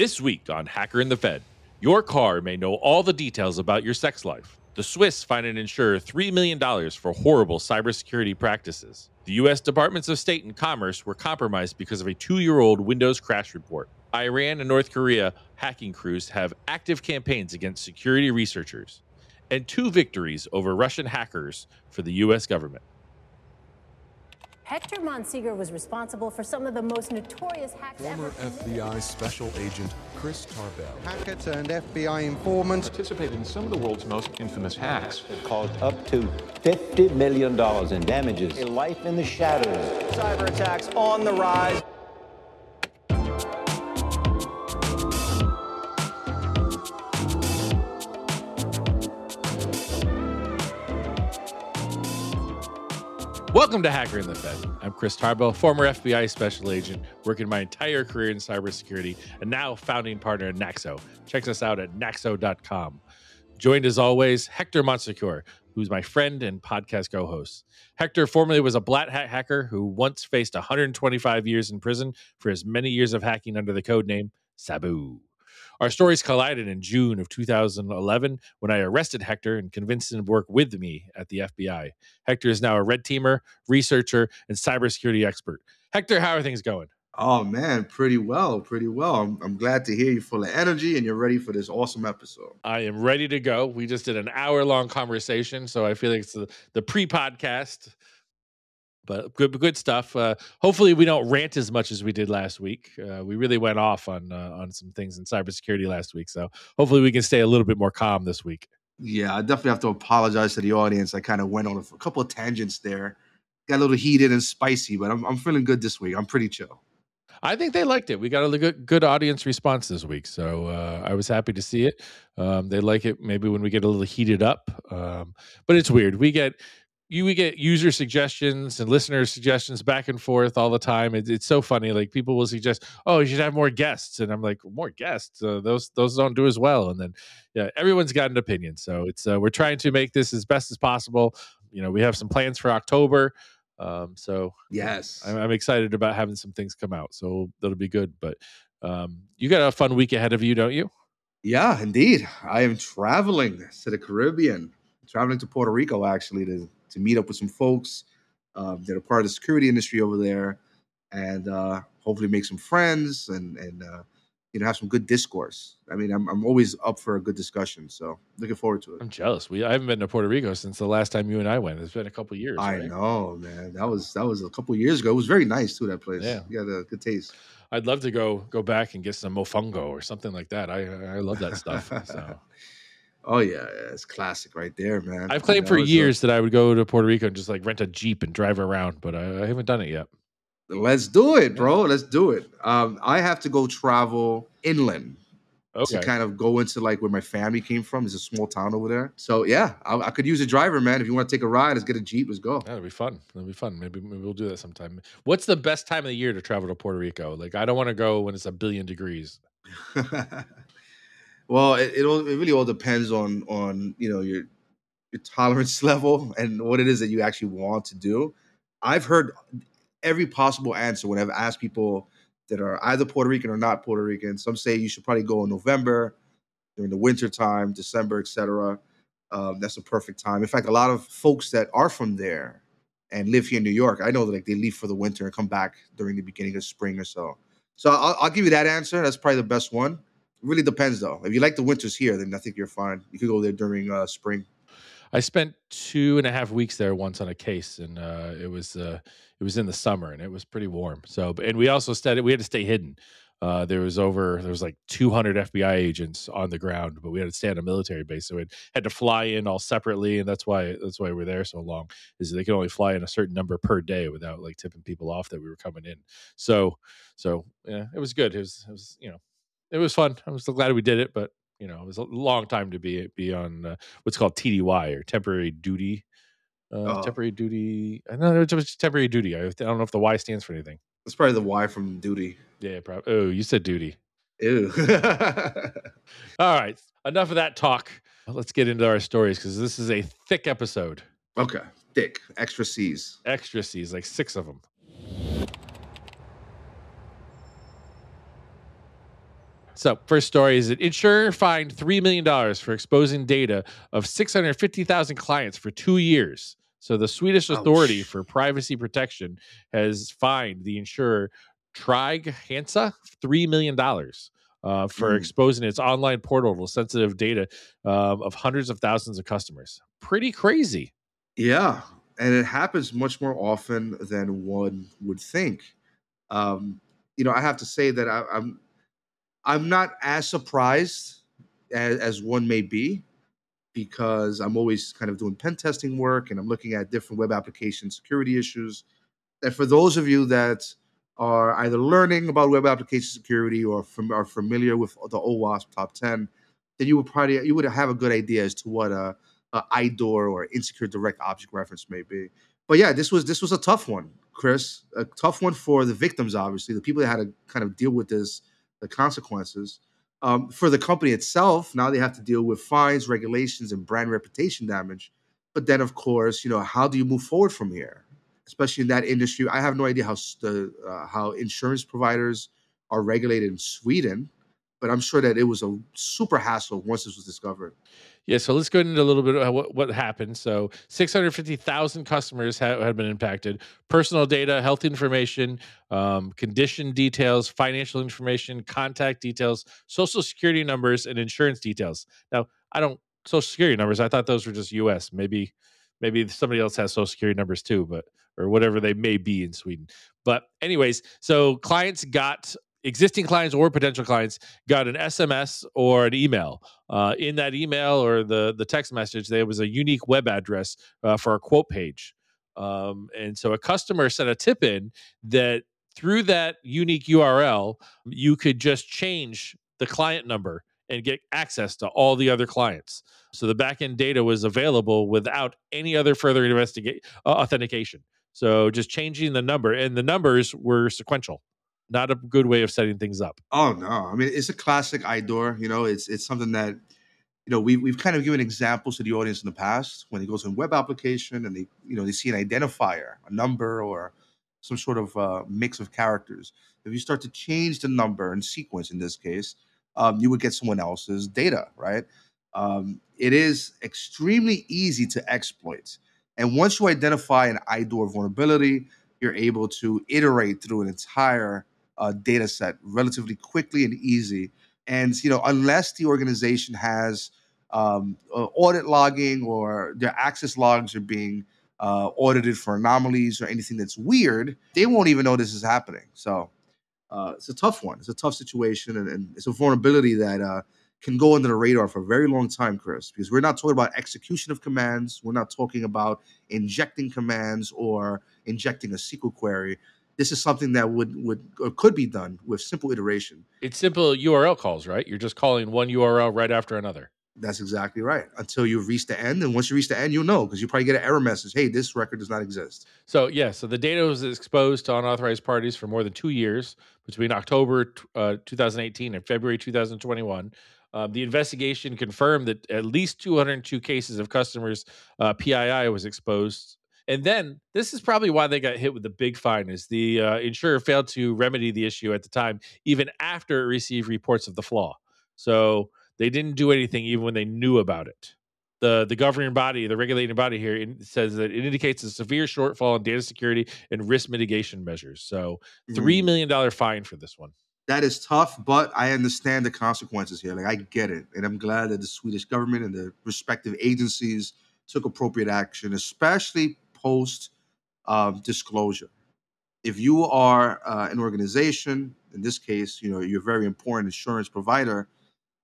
This week on Hacker and the Fed, your car may know all the details about your sex life. The Swiss find an insurer $3 million for horrible cybersecurity practices. The U.S. Departments of State and Commerce were compromised because of a two year old Windows crash report. Iran and North Korea hacking crews have active campaigns against security researchers, and two victories over Russian hackers for the U.S. government. Hector Monsegur was responsible for some of the most notorious hacks Former ever committed. FBI Special Agent Chris Tarbell. Hacker and FBI informant. participated in some of the world's most infamous hacks. That caused up to $50 million in damages. A life in the shadows. Cyber attacks on the rise. Welcome to Hacker and the Fed. I'm Chris Tarbell, former FBI special agent, working my entire career in cybersecurity, and now founding partner at Naxo. Check us out at naxo.com. Joined as always, Hector Monsegur, who's my friend and podcast co host. Hector formerly was a black hat hacker who once faced 125 years in prison for his many years of hacking under the code name Sabu. Our stories collided in June of 2011 when I arrested Hector and convinced him to work with me at the FBI. Hector is now a red teamer, researcher, and cybersecurity expert. Hector, how are things going? Oh man, pretty well, pretty well. I'm, I'm glad to hear you're full of energy and you're ready for this awesome episode. I am ready to go. We just did an hour long conversation, so I feel like it's the, the pre podcast. But good, good stuff. Uh, hopefully, we don't rant as much as we did last week. Uh, we really went off on uh, on some things in cybersecurity last week, so hopefully, we can stay a little bit more calm this week. Yeah, I definitely have to apologize to the audience. I kind of went on a, a couple of tangents there, got a little heated and spicy, but I'm, I'm feeling good this week. I'm pretty chill. I think they liked it. We got a good, good audience response this week, so uh, I was happy to see it. Um, they like it maybe when we get a little heated up, um, but it's weird. We get you we get user suggestions and listener suggestions back and forth all the time. It, it's so funny. Like people will suggest, "Oh, you should have more guests," and I'm like, "More guests? Uh, those those don't do as well." And then, yeah, everyone's got an opinion. So it's uh, we're trying to make this as best as possible. You know, we have some plans for October. Um, so Yes. I'm, I'm excited about having some things come out, so that'll be good. But um, you got a fun week ahead of you, don't you? Yeah, indeed. I am traveling to the Caribbean, traveling to Puerto Rico actually to to meet up with some folks um, that are part of the security industry over there, and uh, hopefully make some friends and and uh, you know have some good discourse. I mean, I'm I'm always up for a good discussion, so looking forward to it. I'm jealous. We I haven't been to Puerto Rico since the last time you and I went. It's been a couple years. I right? know, man. That was that was a couple years ago. It was very nice too. That place. Yeah. you got a good taste. I'd love to go go back and get some mofongo or something like that. I I love that stuff. So oh yeah, yeah, it's classic right there, man. I've claimed You for know, a- years that I would go to Puerto Rico and just like rent a jeep and drive around, but I, I haven't done it yet. Let's do it, bro. Let's do it. Um, I have to go travel inland Okay. to kind of go into like where my family came from. It's a small town over there. So yeah, I, I could use a driver, man. If you want to take a ride, let's get a jeep. Let's go. That'll be fun. That'll be fun. Maybe maybe we'll do that sometime. What's the best time of the year to travel to Puerto Rico? Like I don't want to go when it's a billion degrees. well, it, it all it really all depends on on you know your your tolerance level and what it is that you actually want to do. I've heard every possible answer when I've asked people that are either Puerto Rican or not Puerto Rican. Some say you should probably go in November during the winter time, December, etc. Um, that's a perfect time. In fact, a lot of folks that are from there and live here in New York, I know that like they leave for the winter and come back during the beginning of spring or so. So I'll, I'll give you that answer. That's probably the best one. Really depends though. If you like the winters here, then I think you're fine. You could go there during uh, spring. I spent two and a half weeks there once on a case, and uh, it was uh, it was in the summer, and it was pretty warm. So, and we also stayed. We had to stay hidden. Uh, there was over there was like 200 FBI agents on the ground, but we had to stay on a military base, so we had, had to fly in all separately, and that's why that's why we're there so long. Is they could only fly in a certain number per day without like tipping people off that we were coming in. So, so yeah, it was good. It was it was you know it was fun. I'm so glad we did it, but you know, it was a long time to be be on uh, what's called TDY or temporary duty. Uh, Oh. Temporary duty. I know it was temporary duty. I, I don't know if the Y stands for anything. That's probably the Y from duty. Yeah, probably. Oh, you said duty. Ew. All right, enough of that talk. Let's get into our stories because this is a thick episode. okay, thick, extra C's. Extra C's, like six of them. So, first story is that insurer fined $3 million for exposing data of 650,000 clients for two years. So, the Swedish Authority Ouch. for Privacy Protection has fined the insurer Trygg-Hansa $3 million uh, for Mm. exposing its online portal to sensitive data um, of hundreds of thousands of customers. Pretty crazy. Yeah, and it happens much more often than one would think. Um, you know, I have to say that I, I'm I'm not as surprised as, as one may be because I'm always kind of doing pen testing work and I'm looking at different web application security issues. And for those of you that are either learning about web application security or fam- are familiar with the OWASP top 10, then you would probably you would have a good idea as to what a, a IDOR or insecure direct object reference may be. But yeah, this was this was a tough one, Chris. A tough one for the victims, obviously, the people that had to kind of deal with this, the consequences. Um, for the company itself, now they have to deal with fines, regulations, and brand reputation damage. But then, of course, you know, how do you move forward from here? Especially in that industry, I have no idea how the uh, how insurance providers are regulated in Sweden, but I'm sure that it was a super hassle once this was discovered. Yeah, so let's go into a little bit of what, what happened. So, 650,000 customers ha- had been impacted. Personal data, health information, um, condition details, financial information, contact details, social security numbers, and insurance details. Now, I don't social security numbers. I thought those were just U.S. Maybe, maybe somebody else has social security numbers too, but or whatever they may be in Sweden. But anyways, so clients got existing clients or potential clients got an SMS or an email. Uh, in that email or the the text message, there was a unique web address uh, for a quote page. Um, and so a customer sent a tip in that through that unique URL, you could just change the client number and get access to all the other clients. So the backend data was available without any other further investigate uh, authentication. So just changing the number, and the numbers were sequential. Not a good way of setting things up. Oh no! I mean, it's a classic IDOR. You know, it's it's something that you know we we've kind of given examples to the audience in the past when it goes in web application and they you know they see an identifier, a number, or some sort of uh, mix of characters. If you start to change the number and sequence, in this case, um, you would get someone else's data, right? Um, it is extremely easy to exploit, and once you identify an IDOR vulnerability, you're able to iterate through an entire uh, data set relatively quickly and easy. And you know, unless the organization has um, uh, audit logging or their access logs are being uh, audited for anomalies or anything that's weird, they won't even know this is happening. So uh, it's a tough one. It's a tough situation, and, and it's a vulnerability that uh, can go under the radar for a very long time, Chris. Because we're not talking about execution of commands. We're not talking about injecting commands or injecting a SQL query this is something that would would or could be done with simple iteration. It's simple URL calls, right? You're just calling one URL right after another. That's exactly right. Until you reach the end, and once you reach the end, you'll know because you probably get an error message. Hey, this record does not exist. So yeah, so the data was exposed to unauthorized parties for more than two years between October uh, 2018 and February 2021. Um, the investigation confirmed that at least 202 cases of customers uh, PII was exposed and then this is probably why they got hit with the big fine is the uh, insurer failed to remedy the issue at the time even after it received reports of the flaw. So they didn't do anything even when they knew about it. The the governing body the regulating body here in, says that it indicates a severe shortfall in data security and risk mitigation measures. So three million dollar fine for this one. That is tough but i understand the consequences here. Like i get it and i'm glad that the swedish government and the respective agencies took appropriate action especially post uh, disclosure. If you are uh, an organization, in this case, you know you're a very important insurance provider,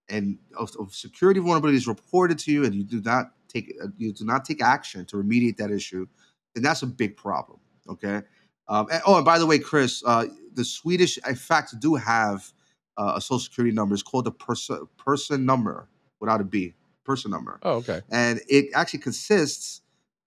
and of, of security vulnerabilities reported to you, and you do not take uh, you do not take action to remediate that issue, then that's a big problem. Okay. Um, and, oh, and by the way, Chris, uh, the Swedish, in fact, do have uh, a social security number. It's called the person person number without a B, person number. Oh, okay. And it actually consists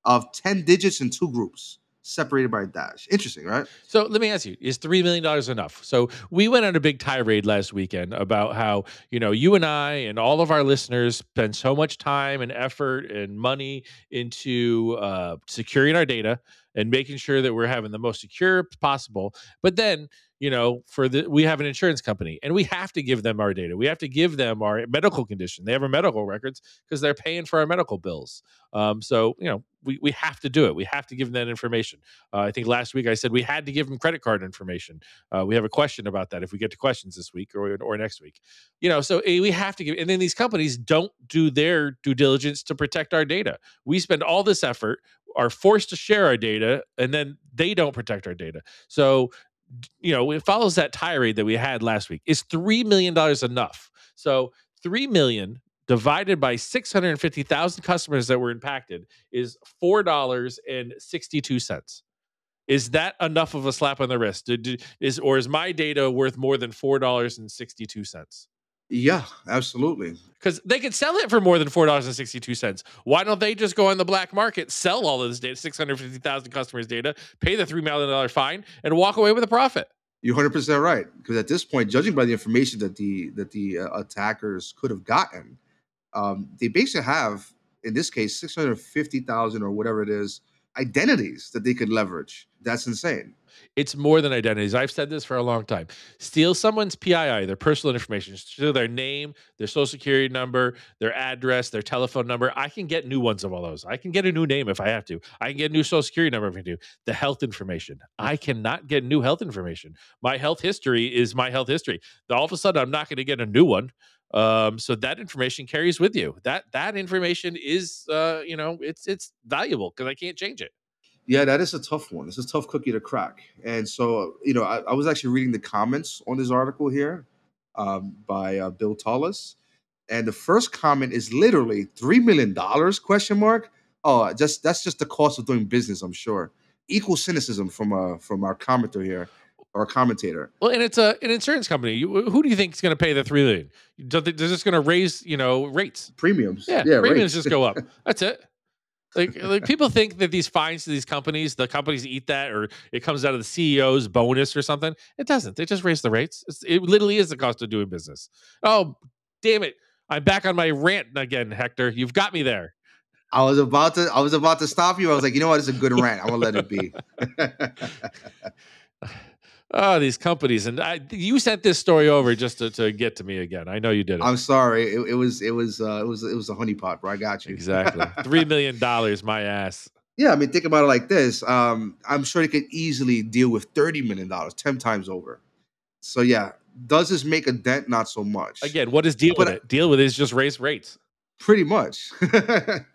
of 10 digits in two groups separated by a dash. Interesting, right? So let me ask you, is $3 million enough? So we went on a big tirade last weekend about how, you know, you and I and all of our listeners spend so much time and effort and money into uh, securing our data and making sure that we're having the most secure possible. But then you know, for the we have an insurance company and we have to give them our data. We have to give them our medical condition. They have our medical records because they're paying for our medical bills. Um, so you know, we we have to do it. We have to give them that information. Uh, I think last week I said we had to give them credit card information. Uh, we have a question about that if we get to questions this week or or next week. You know, so eh, we have to give. And then these companies don't do their due diligence to protect our data. We spend all this effort are forced to share our data and then they don't protect our data. So you know, it follows that tirade that we had last week. Is $3 million enough? So 3 million divided by 650,000 customers that were impacted is $4.62. Is that enough of a slap on the wrist? Did, is or is my data worth more than $4.62? Yeah, absolutely. Because they could sell it for more than four dollars and sixty two cents. Why don't they just go on the black market, sell all of this data, six hundred fifty thousand customers' data, pay the three million dollar fine, and walk away with a profit? You're 100 percent right. Because at this point, judging by the information that the that the uh, attackers could have gotten, um, they basically have, in this case, 650,000 or whatever it is, identities that they could leverage. That's insane. It's more than identities. I've said this for a long time. Steal someone's PII, their personal information, steal their name, their social security number, their address, their telephone number. I can get new ones of all those. I can get a new name if I have to. I can get a new social security number if I do. The health information. I cannot get new health information. My health history is my health history. All of a sudden, I'm not going to get a new one. Um, so that information carries with you. That that information is, uh, you know, it's it's valuable because I can't change it. Yeah, that is a tough one. It's a tough cookie to crack. And so, you know, I, I was actually reading the comments on this article here um, by uh, Bill Toulas, and the first comment is literally three million dollars? Question mark. Oh, just that's just the cost of doing business. I'm sure. Equal cynicism from uh from our commenter here, our commentator. Well, and it's a an insurance company. You, who do you think is going to pay the three million? They're just going to raise, you know, rates, premiums. Yeah, yeah premiums rates. just go up. That's it. Like, like people think that these fines to these companies, the companies eat that, or it comes out of the CEO's bonus or something. It doesn't. They just raise the rates. It's, it literally is the cost of doing business. Oh, damn it! I'm back on my rant again, Hector. You've got me there. I was about to. I was about to stop you. I was like, you know what? It's a good rant. I'm gonna let it be. oh, these companies, and I, you sent this story over just to, to get to me again. I know you did it. I'm sorry. It, it was it was uh, it was it was a honeypot, bro. I got you. Exactly. Three million dollars, my ass. Yeah, I mean, think about it like this. Um, I'm sure they could easily deal with thirty million dollars, ten times over. So yeah, does this make a dent? Not so much. Again, what is deal but with it? Deal with it is just raise rates. Pretty much.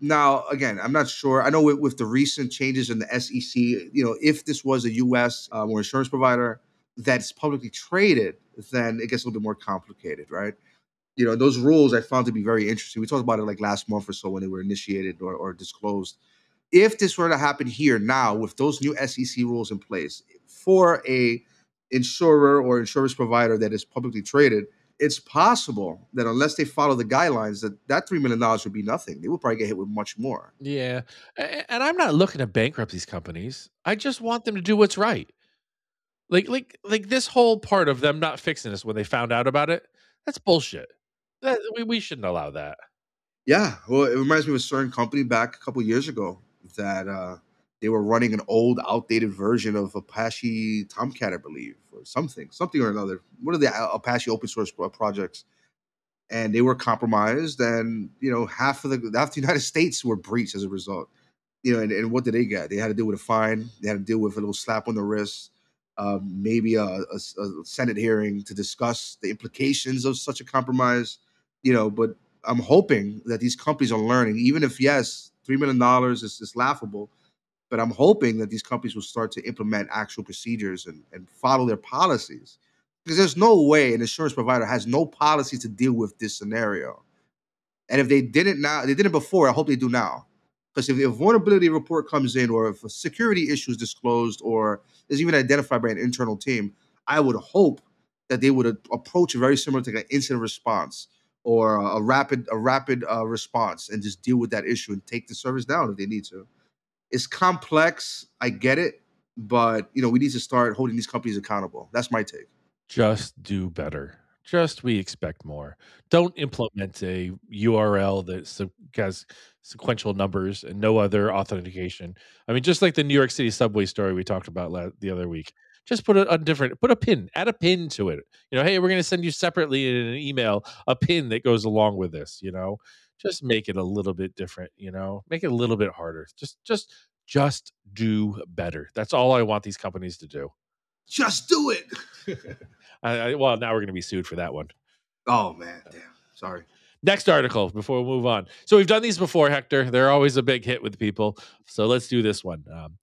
Now, again, I'm not sure. I know with, with, the recent changes in the SEC, you know, if this was a U.S. Um, or insurance provider that's publicly traded, then it gets a little bit more complicated, right? You know, those rules I found to be very interesting. We talked about it like last month or so when they were initiated or, or disclosed. If this were to happen here now with those new SEC rules in place for a insurer or insurance provider that is publicly traded, it's possible that unless they follow the guidelines, that that three million dollars would be nothing. They would probably get hit with much more. Yeah, and I'm not looking to bankrupt these companies. I just want them to do what's right. Like, like, like this whole part of them not fixing this when they found out about it. That's bullshit. That, we, we shouldn't allow that. Yeah, well, it reminds me of a certain company back a couple years ago that uh, they were running an old, outdated version of Apache Tomcat, I believe, or something, something or another. One of the uh, Apache open source projects, and they were compromised, and you know, half of the half the United States were breached as a result. You know, and, and what did they get? They had to deal with a fine. They had to deal with a little slap on the wrist. Um, maybe a, a, a Senate hearing to discuss the implications of such a compromise. You know, but I'm hoping that these companies are learning, even if yes, three million dollars is, is laughable but I'm hoping that these companies will start to implement actual procedures and, and follow their policies. Because there's no way an insurance provider has no policy to deal with this scenario. And if they didn't now, they didn't before, I hope they do now. Because if a vulnerability report comes in, or if a security issue is disclosed, or is even identified by an internal team, I would hope that they would approach very similar to an incident response or a rapid a rapid uh, response and just deal with that issue and take the service down if they need to it's complex. I get it, but you know, we need to start holding these companies accountable. That's my take. Just do better. Just we expect more. Don't implement a URL that has sequential numbers and no other authentication. I mean, just like the New York City subway story we talked about the other week. just put a, a different put a pin add a pin to it you know hey we're going to send you separately in an email a pin that goes along with this you know just make it a little bit different you know make it a little bit harder just just just do better that's all i want these companies to do Just do it. I, I, well now we're going to be sued for that one oh man, damn. Sorry. Next article before we move on. So we've done these before, Hector. They're always a big hit with people. So let's do this one. Um,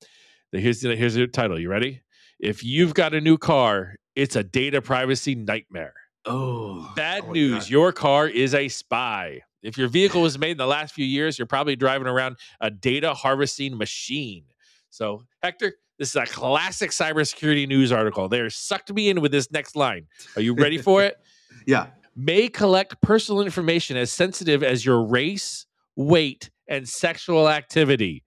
here's the here's the title. You ready? If you've got a new car, it's a data privacy nightmare. Oh, Bad oh news: God. your car is a spy. If your vehicle was made in the last few years, you're probably driving around a data harvesting machine. So, Hector, this is a classic cybersecurity news article. They sucked me in with this next line. Are you ready for it? Yeah. may collect personal information as sensitive as your race, weight, and sexual activity.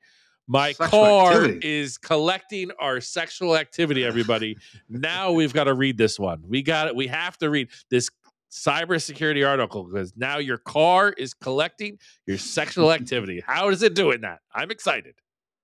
My Sexual car activity. is collecting our sexual activity, everybody. now we've got to read this one. We got it. We have to read this cybersecurity article because now your car is collecting your sexual activity. How is it doing that? I'm excited.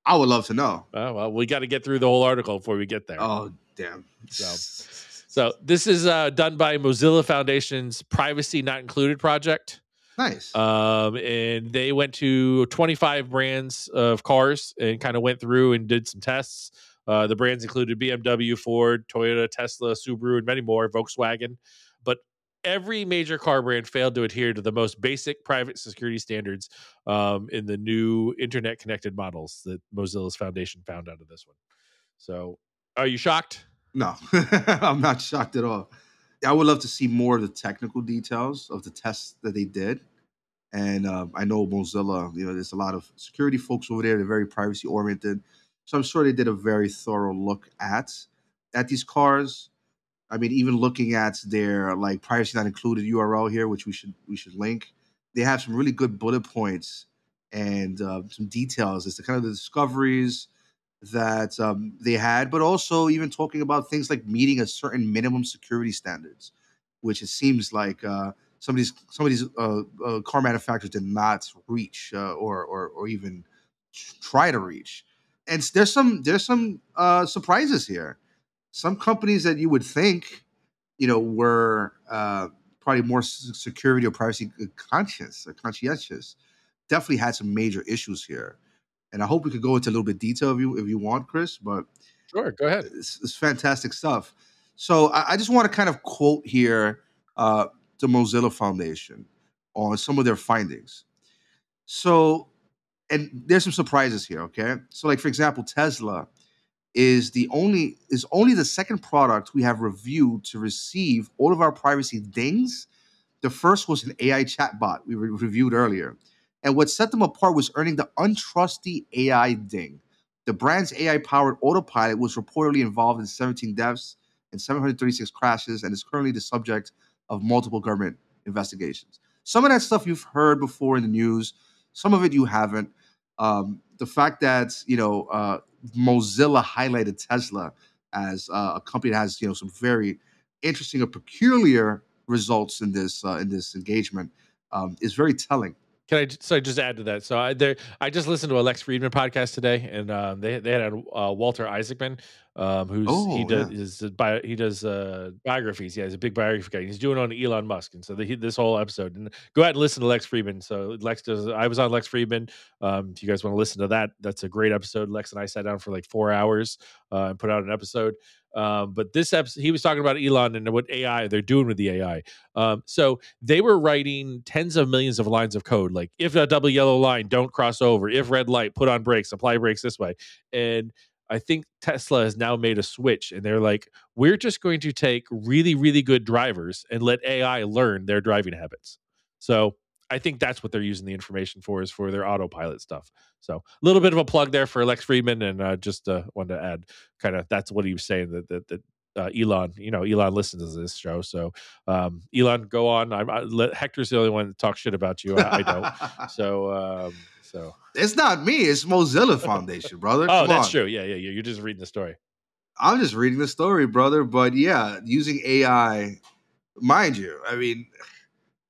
I would love to know. Oh, well, we got to get through the whole article before we get there. Oh, damn. So- So this is uh, done by Mozilla Foundation's Privacy Not Included project. Nice. Um, and they went to 25 brands of cars and kind of went through and did some tests. Uh, the brands included BMW, Ford, Toyota, Tesla, Subaru, and many more, Volkswagen. But every major car brand failed to adhere to the most basic private security standards um, in the new internet connected models that Mozilla's foundation found out of this one. So, are you shocked? No, I'm not shocked at all. I would love to see more of the technical details of the tests that they did. And um, I know Mozilla, you know, there's a lot of security folks over there. They're very privacy oriented. So I'm sure they did a very thorough look at at these cars. I mean, even looking at their like privacy not included URL here, which we should we should link. They have some really good bullet points and uh, some details as to kind of the discoveries, that um, they had, but also even talking about things like meeting a certain minimum security standards, which it seems like uh, some of these some of these uh, uh, car manufacturers did not reach uh, or, or or even try to reach. And there's some there's some uh, surprises here. Some companies that you would think, you know, were uh, probably more security or privacy conscious or conscientious, definitely had some major issues here and I hope we could go into a little bit detail if you if you want, Chris. But Sure, go ahead. it's, it's fantastic stuff. So I, I just want to kind of quote here uh, the Mozilla Foundation on some of their findings. So, and there's some surprises here. Okay, so like for example, Tesla is the only is only the second product we have reviewed to receive all of our privacy dings. The first was an AI chatbot we re- reviewed earlier. And what set them apart was earning the untrusty AI ding. The brand's AI powered autopilot was reportedly involved in 17 deaths and 736 crashes and is currently the subject of multiple government investigations. Some of that stuff you've heard before in the news, some of it you haven't. Um, the fact that, you know, uh, Mozilla highlighted Tesla as uh, a company that has, you know, some very interesting or peculiar results in this uh, in this engagement um, is very telling. Can I so just add to that? So I there I just listened to a Lex Fridman podcast today, and um, they they had uh, Walter Isaacson, um, who's he Oh, does yeah. is a bio, he does uh, biographies. Yeah, he's a big biography guy. He's doing on Elon Musk, and so the, he, this whole episode. And go ahead and listen to Lex Fridman. So Lex does. I was on Lex Fridman. Um, if you guys want to listen to that, that's a great episode. Lex and I sat down for like four hours uh, and put out an episode. Um, but this episode, he was talking about Elon and what AI they're doing with the AI. Um, so they were writing tens of millions of lines of code, like if a double yellow line, don't cross over. If red light, put on brakes, apply brakes this way. And I think Tesla has now made a switch, and they're like, we're just going to take really, really good drivers and let AI learn their driving habits. So I think that's what they're using the information for is for their autopilot stuff. So a little bit of a plug there for Lex Fridman, and uh, just uh, wanted to add, kind of that's what he was saying that that. that uh, Elon, you know, Elon listens to this show, so um, Elon, go on. I'm I, Hector's the only one that talks shit about you. I, I don't. So, um, so. it's not me. It's Mozilla Foundation, brother. Oh, Come that's on. true. Yeah, yeah, yeah. You're just reading the story. I'm just reading the story, brother. But yeah, using AI, mind you, I mean,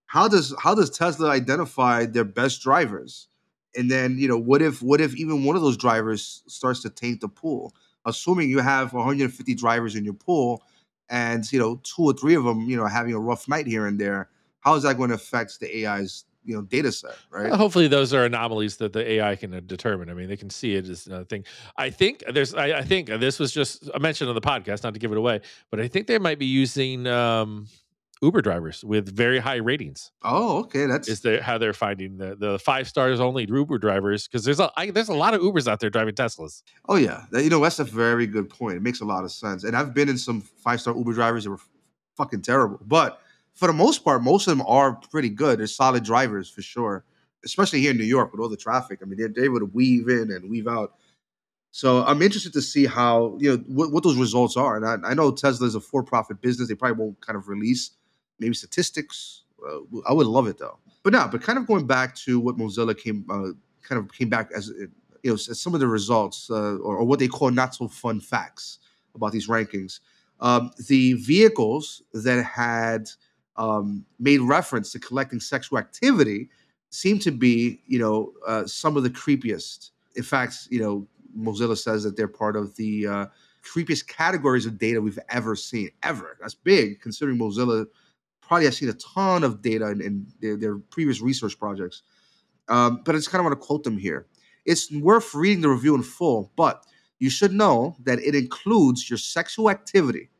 how does how does Tesla identify their best drivers? And then you know, what if what if even one of those drivers starts to taint the pool? assuming you have 150 drivers in your pool, and you know two or three of them, you know, having a rough night here and there, how is that going to affect the AI's you know data set, right? Hopefully, those are anomalies that the AI can uh, determine. I mean, they can see it as another thing. I think there's. I, I think this was just a mention on the podcast, not to give it away, but I think they might be using um, Uber drivers with very high ratings. Oh, okay, that's Is the, how they're finding the, the five stars only Uber drivers because there's a I, there's a lot of Ubers out there driving Teslas. Oh yeah, That- you know that's a very good point. It makes a lot of sense. And I've been in some five star Uber drivers that were fucking terrible, but for the most part, most of them are pretty good. They're solid drivers for sure. Especially here in New York with all the traffic. I mean, they're, they're able to weave in and weave out. So I'm interested to see how you know what, what those results are. And I, I know Tesla is a for profit business. They probably won't kind of release maybe statistics. Uh, I would love it though. But now, but kind of going back to what Mozilla came uh, kind of came back as you know as some of the results uh, or, or what they call not so fun facts about these rankings. Um, the vehicles that had um, made reference to collecting sexual activity seem to be, you know, uh, some of the creepiest. In fact, you know, Mozilla says that they're part of the uh, creepiest categories of data we've ever seen, ever. That's big, considering Mozilla probably has seen a ton of data in, in their, their previous research projects. Um, but I just kind of want to quote them here. It's worth reading the review in full, but you should know that it includes your sexual activity.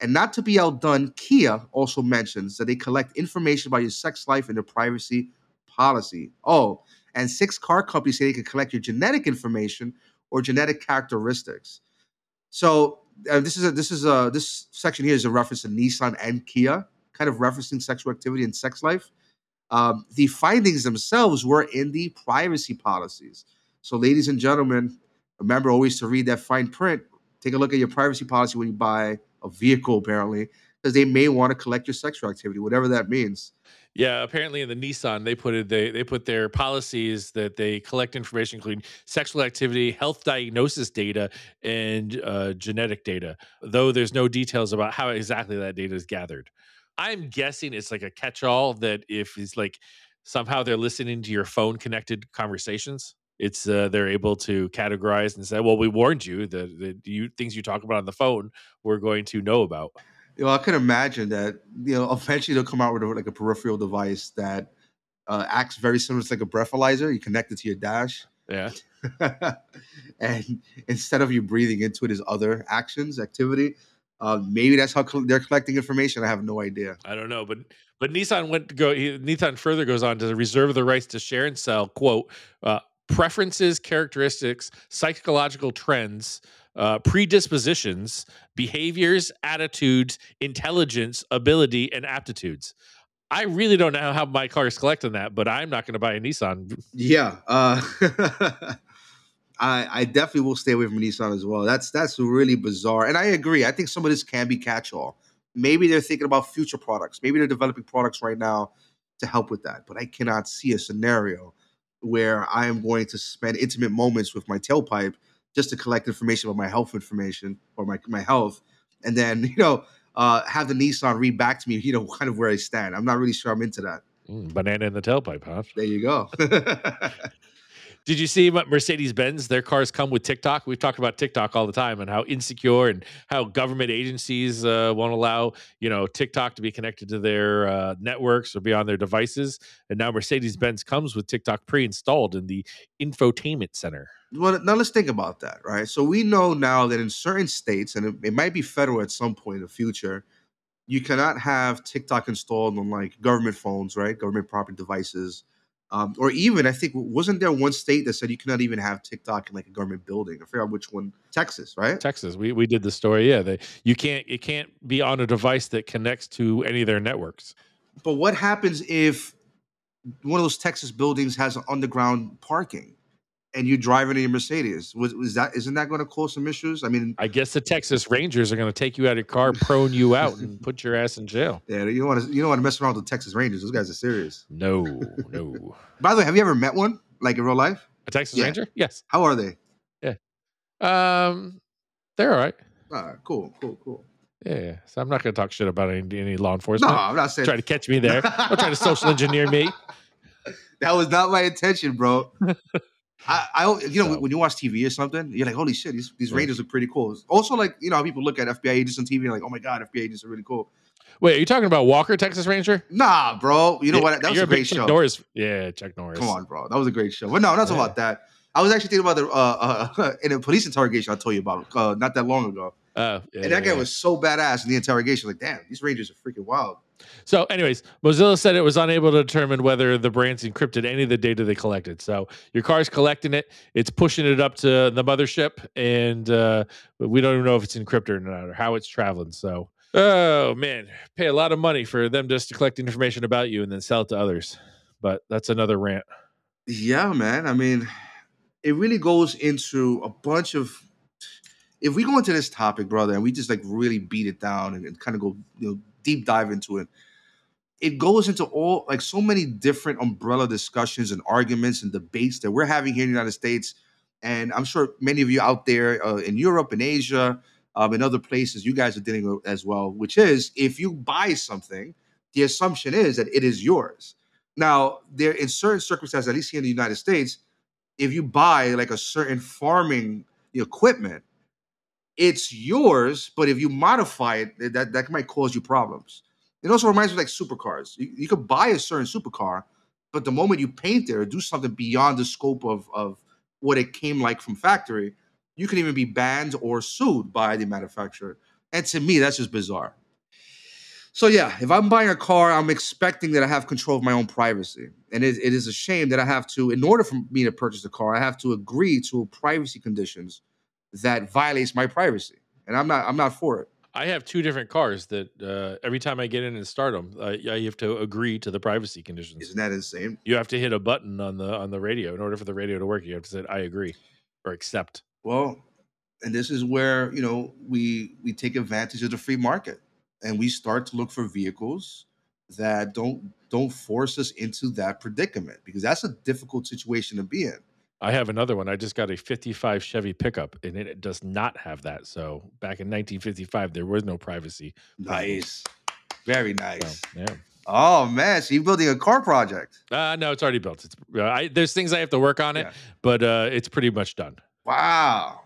And not to be outdone, Kia also mentions that they collect information about your sex life and their privacy policy. Oh, and six car companies say they can collect your genetic information or genetic characteristics. So uh, this is a this is a this section here is a reference to Nissan and Kia, kind of referencing sexual activity and sex life. Um, the findings themselves were in the privacy policies. So, ladies and gentlemen, remember always to read that fine print. Take a look at your privacy policy when you buy a vehicle, apparently, because they may want to collect your sexual activity, whatever that means. Yeah, apparently in the Nissan they put it they they put their policies that they collect information including sexual activity, health diagnosis data, and uh, genetic data. Though there's no details about how exactly that data is gathered. I'm guessing it's like a catch-all that if it's like somehow they're listening to your phone connected conversations, it's uh, they're able to categorize and say, "Well, we warned you that the you things you talk about on the phone we're going to know about." You know, I can imagine that. You know, eventually they'll come out with a, like a peripheral device that uh, acts very similar to like a breathalyzer. You connect it to your dash, Yeah. and instead of you breathing into it, is other actions, activity. Uh, maybe that's how they're collecting information. I have no idea. I don't know, but but Nissan went to go. He, Nissan further goes on to reserve the rights to share and sell quote uh, preferences, characteristics, psychological trends, uh, predispositions, behaviors, attitudes, intelligence, ability, and aptitudes. I really don't know how my car is collecting that, but I'm not going to buy a Nissan. Yeah, uh, I I definitely will stay away from Nissan as well. That's that's really bizarre, and I agree. I think some of this can be catch-all. Maybe they're thinking about future products. Maybe they're developing products right now to help with that. But I cannot see a scenario where I am going to spend intimate moments with my tailpipe just to collect information about my health information or my my health, and then you know uh, have the Nissan read back to me, you know, kind of where I stand. I'm not really sure I'm into that. Mm, banana in the tailpipe, huh? There you go. Did you see what Mercedes Benz? Their cars come with TikTok. We've talked about TikTok all the time and how insecure and how government agencies uh, won't allow you know TikTok to be connected to their uh, networks or be on their devices. And now Mercedes Benz comes with TikTok pre-installed in the infotainment center. well, now let's think about that, right? So we know now that in certain states, and it, it might be federal at some point in the future, you cannot have TikTok installed on like government phones, right? Government property devices. Um, or even, I think, wasn't there one state that said you cannot even have TikTok in like a government building? I forgot which one. Texas, right? Texas, we, we did the story. Yeah, they, you can't it can't be on a device that connects to any of their networks. But what happens if one of those Texas buildings has underground parking and you drive in a Mercedes? Was, was that isn't that going to cause some issues? I mean, I guess the Texas Rangers are going to take you out of your car, prone you out, and put your ass in jail. yeah, you don't want to you don't want to mess around with the Texas Rangers. Those guys are serious. No, no. By the way, have you ever met one like in real life? A Texas Yeah. Ranger? Yes. How are they? Yeah. Um, they're all right. All right, cool, cool, cool. Yeah, yeah. So I'm not going to talk shit about any, any law enforcement. No. I'm not saying Try to catch me there. Don't try to social engineer me. that was not my intention, bro. I, I you know So- when you watch TV or something, you're like, holy shit, these these. Rangers look pretty cool. Also, like you know, people look at FBI agents on TV and like, oh my god, FBI agents are really cool. Wait, are you talking about Walker, Texas Ranger? Nah, bro, you know Yeah, what? That was a great Chuck show. Norris. Yeah, Chuck Norris. Come on, bro, that was a great show. But no, not Yeah. about that. I was actually thinking about the uh, uh in a police interrogation I told you about uh, not that long ago, Uh, and that guy was so badass in the interrogation. Like, damn, these Rangers are freaking wild. So, anyways, Mozilla said it was unable to determine whether the brands encrypted any of the data they collected. So, your car's collecting it, it's pushing it up to the mothership, and uh, we don't even know if it's encrypted or not or how it's traveling. So, oh man, pay a lot of money for them just to collect information about you and then sell it to others. But that's another rant. Yeah, man. I mean, it really goes into a bunch of. If we go into this topic, brother, and we just like really beat it down and, and kind of go, you know, deep dive into it, it goes into all like so many different umbrella discussions and arguments and debates that we're having here in the United States, and I'm sure many of you out there uh, in Europe and Asia, um, and other places, you guys are dealing with as well. Which is, if you buy something, the assumption is that it is yours. Now, there in certain circumstances, at least here in the United States, if you buy like a certain farming equipment, it's yours. But if you modify it, that that might cause you problems. It also reminds me of like supercars. You, you could buy a certain supercar, but the moment you paint it or do something beyond the scope of of what it came like from factory, you can even be banned or sued by the manufacturer. And to me, that's just bizarre. So yeah, if I'm buying a car, I'm expecting that I have control of my own privacy, and it, it is a shame that I have to, in order for me to purchase a car, I have to agree to privacy conditions that violates my privacy, and I'm not, I'm not for it. I have two different cars that uh, every time I get in and start them, uh, you have to agree to the privacy conditions. Isn't that insane? You have to hit a button on the on the radio in order for the radio to work. You have to say I agree or accept. Well, and this is where you know we we take advantage of the free market, and we start to look for vehicles that don't don't force us into that predicament because that's a difficult situation to be in. I have another one. I just got a 55 Chevy pickup and it does not have that. So back in 1955, there was no privacy. Nice, very So, nice. yeah. Oh man, so you're building a car project? Uh, no, it's already built. It's uh, I, there's things I have to work on it, Yeah. but uh, it's pretty much done. Wow,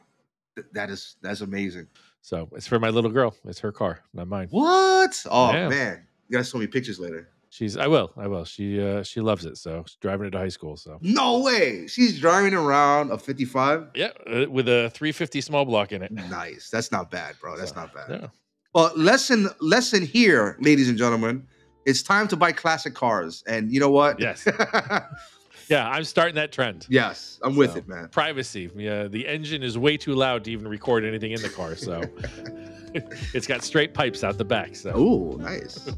Th- that is that's amazing. So it's for my little girl. It's her car, not mine. What? Oh Yeah. man, you gotta show me pictures later. She's. I will. I will. She. Uh, she loves it. So she's driving it to high school. So No way, she's driving around a 55. yeah, uh, with a 350 small block in it. Nice. That's not bad, bro. That's So, not bad. Yeah. Well, lesson lesson here, ladies and gentlemen. It's time to buy classic cars, and you know what? Yes. Yeah. I'm starting that trend. yes, I'm with So, it, man. Privacy. Yeah, the engine is way too loud to even record anything in the car. So it's got straight pipes out the back. So Oh, nice.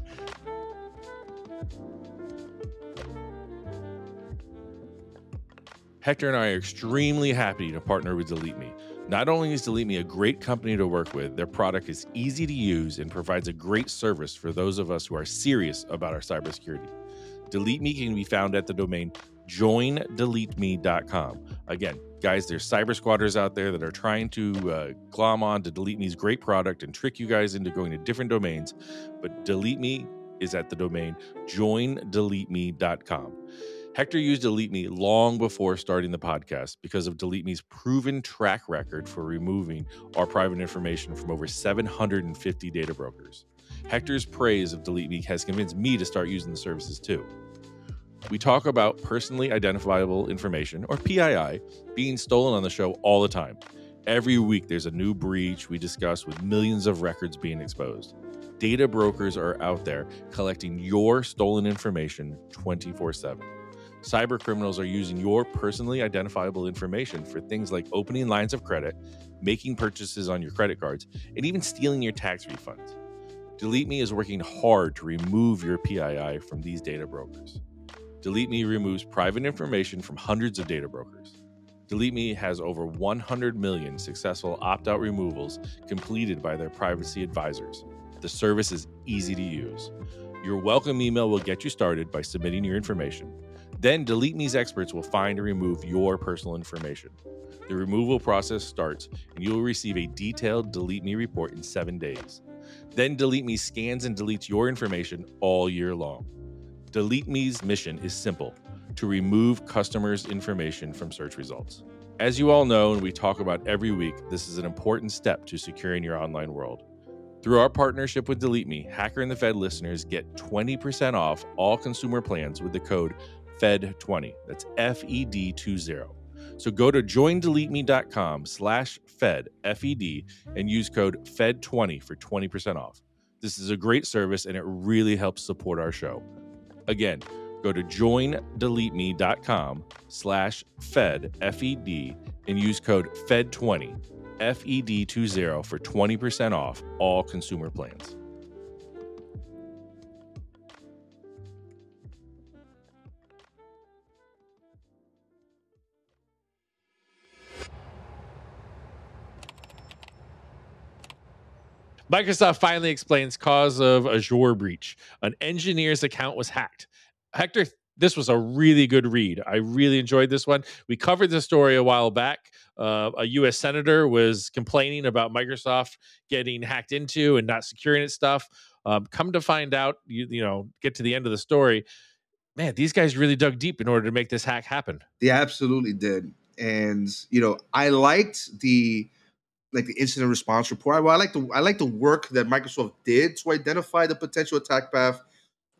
Hector and I are extremely happy to partner with Delete Me. Not only is Delete Me a great company to work with, their product is easy to use and provides a great service for those of us who are serious about our cybersecurity. Delete Me can be found at the domain joindeleteme.com. Again, guys, there's cyber squatters out there that are trying to uh, glom on to Delete Me's great product and trick you guys into going to different domains. But Delete Me is at the domain joindeleteme.com. Hector used Delete Me long before starting the podcast because of Delete Me's proven track record for removing our private information from over 750 data brokers. Hector's praise of Delete Me has convinced me to start using the services too. We talk about personally identifiable information, or PII, being stolen on the show all the time. Every week, there's a new breach we discuss with millions of records being exposed. Data brokers are out there collecting your stolen information 24 7. Cyber criminals are using your personally identifiable information for things like opening lines of credit, making purchases on your credit cards, and even stealing your tax refunds. Delete Me is working hard to remove your PII from these data brokers. Delete Me removes private information from hundreds of data brokers. Delete Me has over 100 million successful opt out removals completed by their privacy advisors. The service is easy to use. Your welcome email will get you started by submitting your information. Then Delete Me's experts will find and remove your personal information. The removal process starts, and you will receive a detailed Delete Me report in seven days. Then Delete Me scans and deletes your information all year long. Delete Me's mission is simple to remove customers' information from search results. As you all know, and we talk about every week, this is an important step to securing your online world. Through our partnership with Delete Me, Hacker and the Fed listeners get 20% off all consumer plans with the code FED20. That's F E D 20. So go to joindeleteme.com slash Fed, F E D, and use code FED20 for 20% off. This is a great service and it really helps support our show. Again, go to joindeleteme.com slash Fed, F E D, and use code FED20 FED20 for 20% off all consumer plans. Microsoft finally explains cause of Azure breach. An engineer's account was hacked. Hector, this was a really good read. I really enjoyed this one. We covered the story a while back. Uh, a U.S. senator was complaining about Microsoft getting hacked into and not securing its stuff. Um, come to find out, you, you know, get to the end of the story. Man, these guys really dug deep in order to make this hack happen. They absolutely did, and you know, I liked the like the incident response report. I, I like the I like the work that Microsoft did to identify the potential attack path,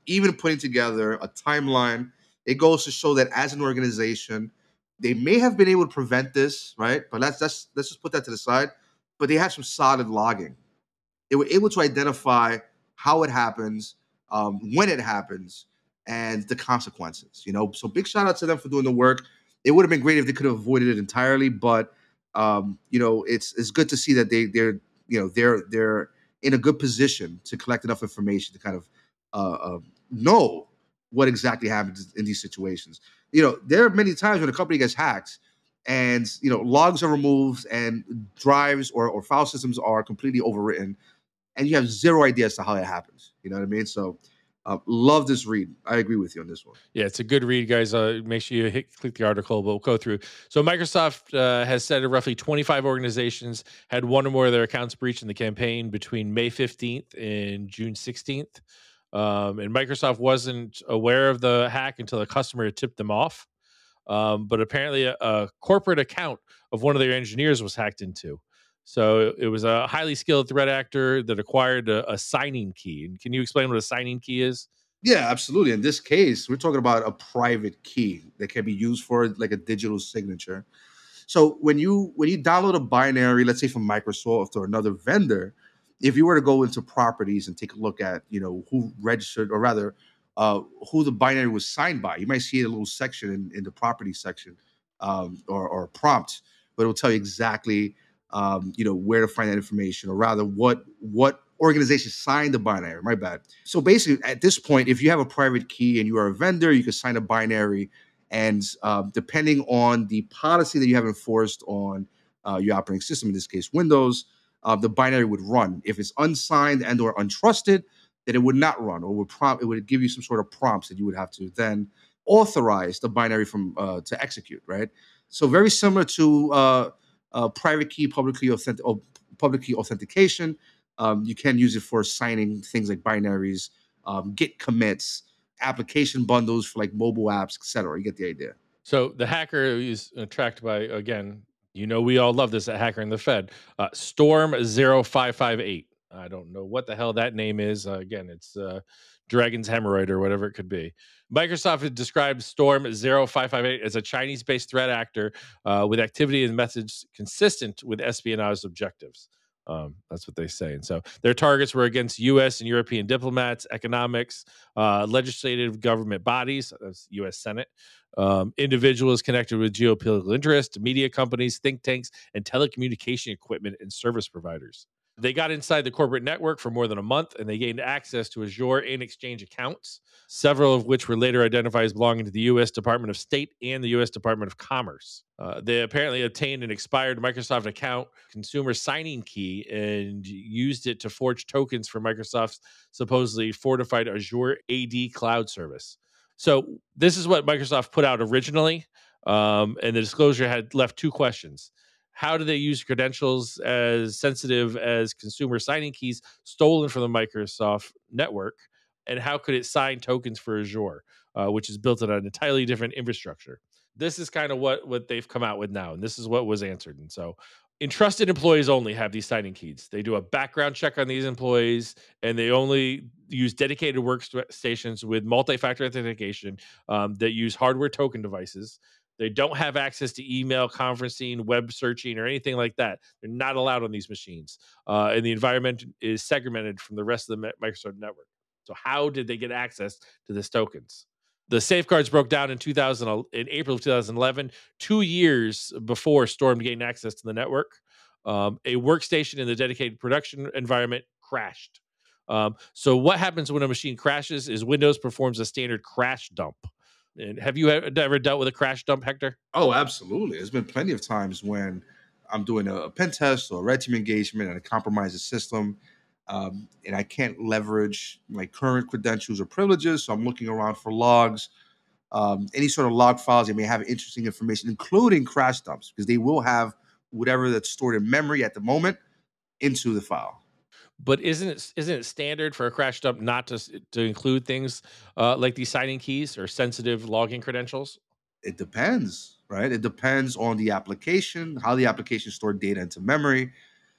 even putting together a timeline. It goes to show that as an organization, they may have been able to prevent this, right? But let's let's let's just put that to the side. But they had some solid logging. They were able to identify how it happens, um, when it happens, and the consequences. You know, so big shout out to them for doing the work. It would have been great if they could have avoided it entirely, but um, you know, it's it's good to see that they they're you know they're they're in a good position to collect enough information to kind of uh, uh, know what exactly happens in these situations. You know, there are many times when a company gets hacked and you know logs are removed and drives or, or file systems are completely overwritten and you have zero idea as to how it happens. You know what I mean? So uh, love this read. I agree with you on this one. Yeah, it's a good read, guys. Uh, make sure you hit, click the article, but we'll go through. So, Microsoft uh, has said that roughly 25 organizations had one or more of their accounts breached in the campaign between May 15th and June 16th. Um, and Microsoft wasn't aware of the hack until a customer had tipped them off. Um, but apparently, a, a corporate account of one of their engineers was hacked into. So it was a highly skilled threat actor that acquired a, a, signing key. And can you explain what a signing key is? Yeah, absolutely. In this case, we're talking about a private key that can be used for like a digital signature. So when you when you download a binary, let's say from Microsoft or another vendor, if you were to go into properties and take a look at you know who registered or rather uh, who the binary was signed by, you might see a little section in, in the property section um, or, or prompt, but it will tell you exactly um, you know, where to find that information, or rather, what what organization signed the binary. My bad. So basically, at this point, if you have a private key and you are a vendor, you can sign a binary, and uh, depending on the policy that you have enforced on uh, your operating system, in this case Windows, uh, the binary would run. If it's unsigned and or untrusted, then it would not run, or would prompt. It would give you some sort of prompts that you would have to then authorize the binary from uh, to execute. Right. So very similar to uh, private key, publicly authentic, public key authentication. Um, you can use it for signing things like binaries, um, Git commits, application bundles for like mobile apps, etc. You get the idea. So the hacker is tracked by again. You know, we all love this at Hacker and the Fed. Uh, Storm 0558. I don't know what the hell that name is. Uh, again, it's uh, Dragon's Hemorrhoid or whatever it could be. Microsoft has described Storm 0558 as a Chinese based threat actor uh, with activity and methods consistent with espionage objectives. Um, that's what they say. And so their targets were against U.S. and European diplomats, economics, uh, legislative government bodies, that's U.S. Senate, um, individuals connected with geopolitical interest, media companies, think tanks, and telecommunication equipment and service providers. They got inside the corporate network for more than a month and they gained access to Azure and Exchange accounts, several of which were later identified as belonging to the U.S. Department of State and the U.S. Department of Commerce. Uh, they apparently obtained an expired Microsoft account consumer signing key and used it to forge tokens for Microsoft's supposedly fortified Azure AD cloud service. So, this is what Microsoft put out originally. Um, and the disclosure had left two questions how do they use credentials as sensitive as consumer signing keys stolen from the Microsoft network? and how could it sign tokens for Azure, uh, which is built on an entirely different infrastructure. This is kind of what what they've come out with now, and this is what was answered. And so, entrusted employees only have these signing keys. They do a background check on these employees, and they only use dedicated workstations with multi-factor authentication um, that use hardware token devices. They don't have access to email conferencing, web searching, or anything like that. They're not allowed on these machines, uh, and the environment is segmented from the rest of the Microsoft network. So, how did they get access to this tokens? The safeguards broke down in 2000 in April of 2011, two years before Storm gained access to the network. Um, a workstation in the dedicated production environment crashed. Um, so, what happens when a machine crashes is Windows performs a standard crash dump. And have you ever dealt with a crash dump, Hector? Oh, absolutely. There's been plenty of times when I'm doing a pen test or a red team engagement and I compromise the system um, and I can't leverage my current credentials or privileges. So I'm looking around for logs, um, any sort of log files that may have interesting information, including crash dumps, because they will have whatever that's stored in memory at the moment into the file. But isn't it isn't it standard for a crash dump not to to include things uh, like these signing keys or sensitive login credentials? It depends, right? It depends on the application, how the application stored data into memory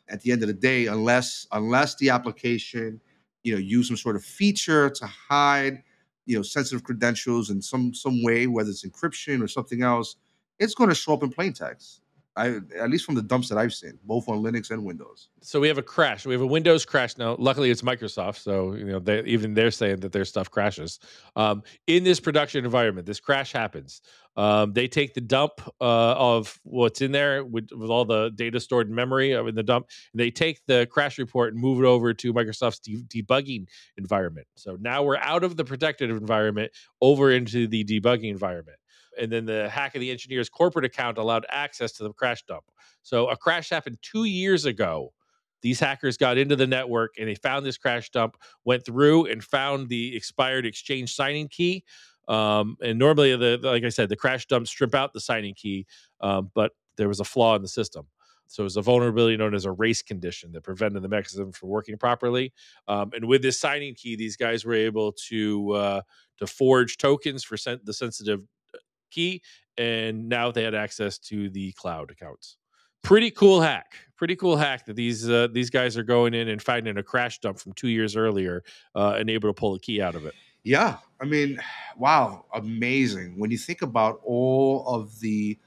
at the end of the day, unless unless the application, you know, use some sort of feature to hide, you know, sensitive credentials in some some way, whether it's encryption or something else, it's going to show up in plain text. I at least from the dumps that I've seen, both on Linux and Windows. So we have a crash. We have a Windows crash now. Luckily, it's Microsoft, so you know they, even they're saying that their stuff crashes. Um, in this production environment, this crash happens. Um, they take the dump uh, of what's in there with, with, all the data stored in memory in the dump, and they take the crash report and move it over to Microsoft's de- debugging environment. So now we're out of the protected environment over into the debugging environment and then the hack of the engineer's corporate account allowed access to the crash dump. So a crash happened two years ago. These hackers got into the network and they found this crash dump, went through and found the expired exchange signing key. Um, and normally, the like I said, the crash dump strip out the signing key, um, but there was a flaw in the system. So it was a vulnerability known as a race condition that prevented the mechanism from working properly. Um, and with this signing key, these guys were able to uh, to forge tokens for sen- the sensitive key, and now they had access to the cloud accounts. Pretty cool hack. Pretty cool hack that these uh, these guys are going in and finding a crash dump from two years earlier uh, and able to pull a key out of it. Yeah, I mean, wow, amazing. When you think about all of the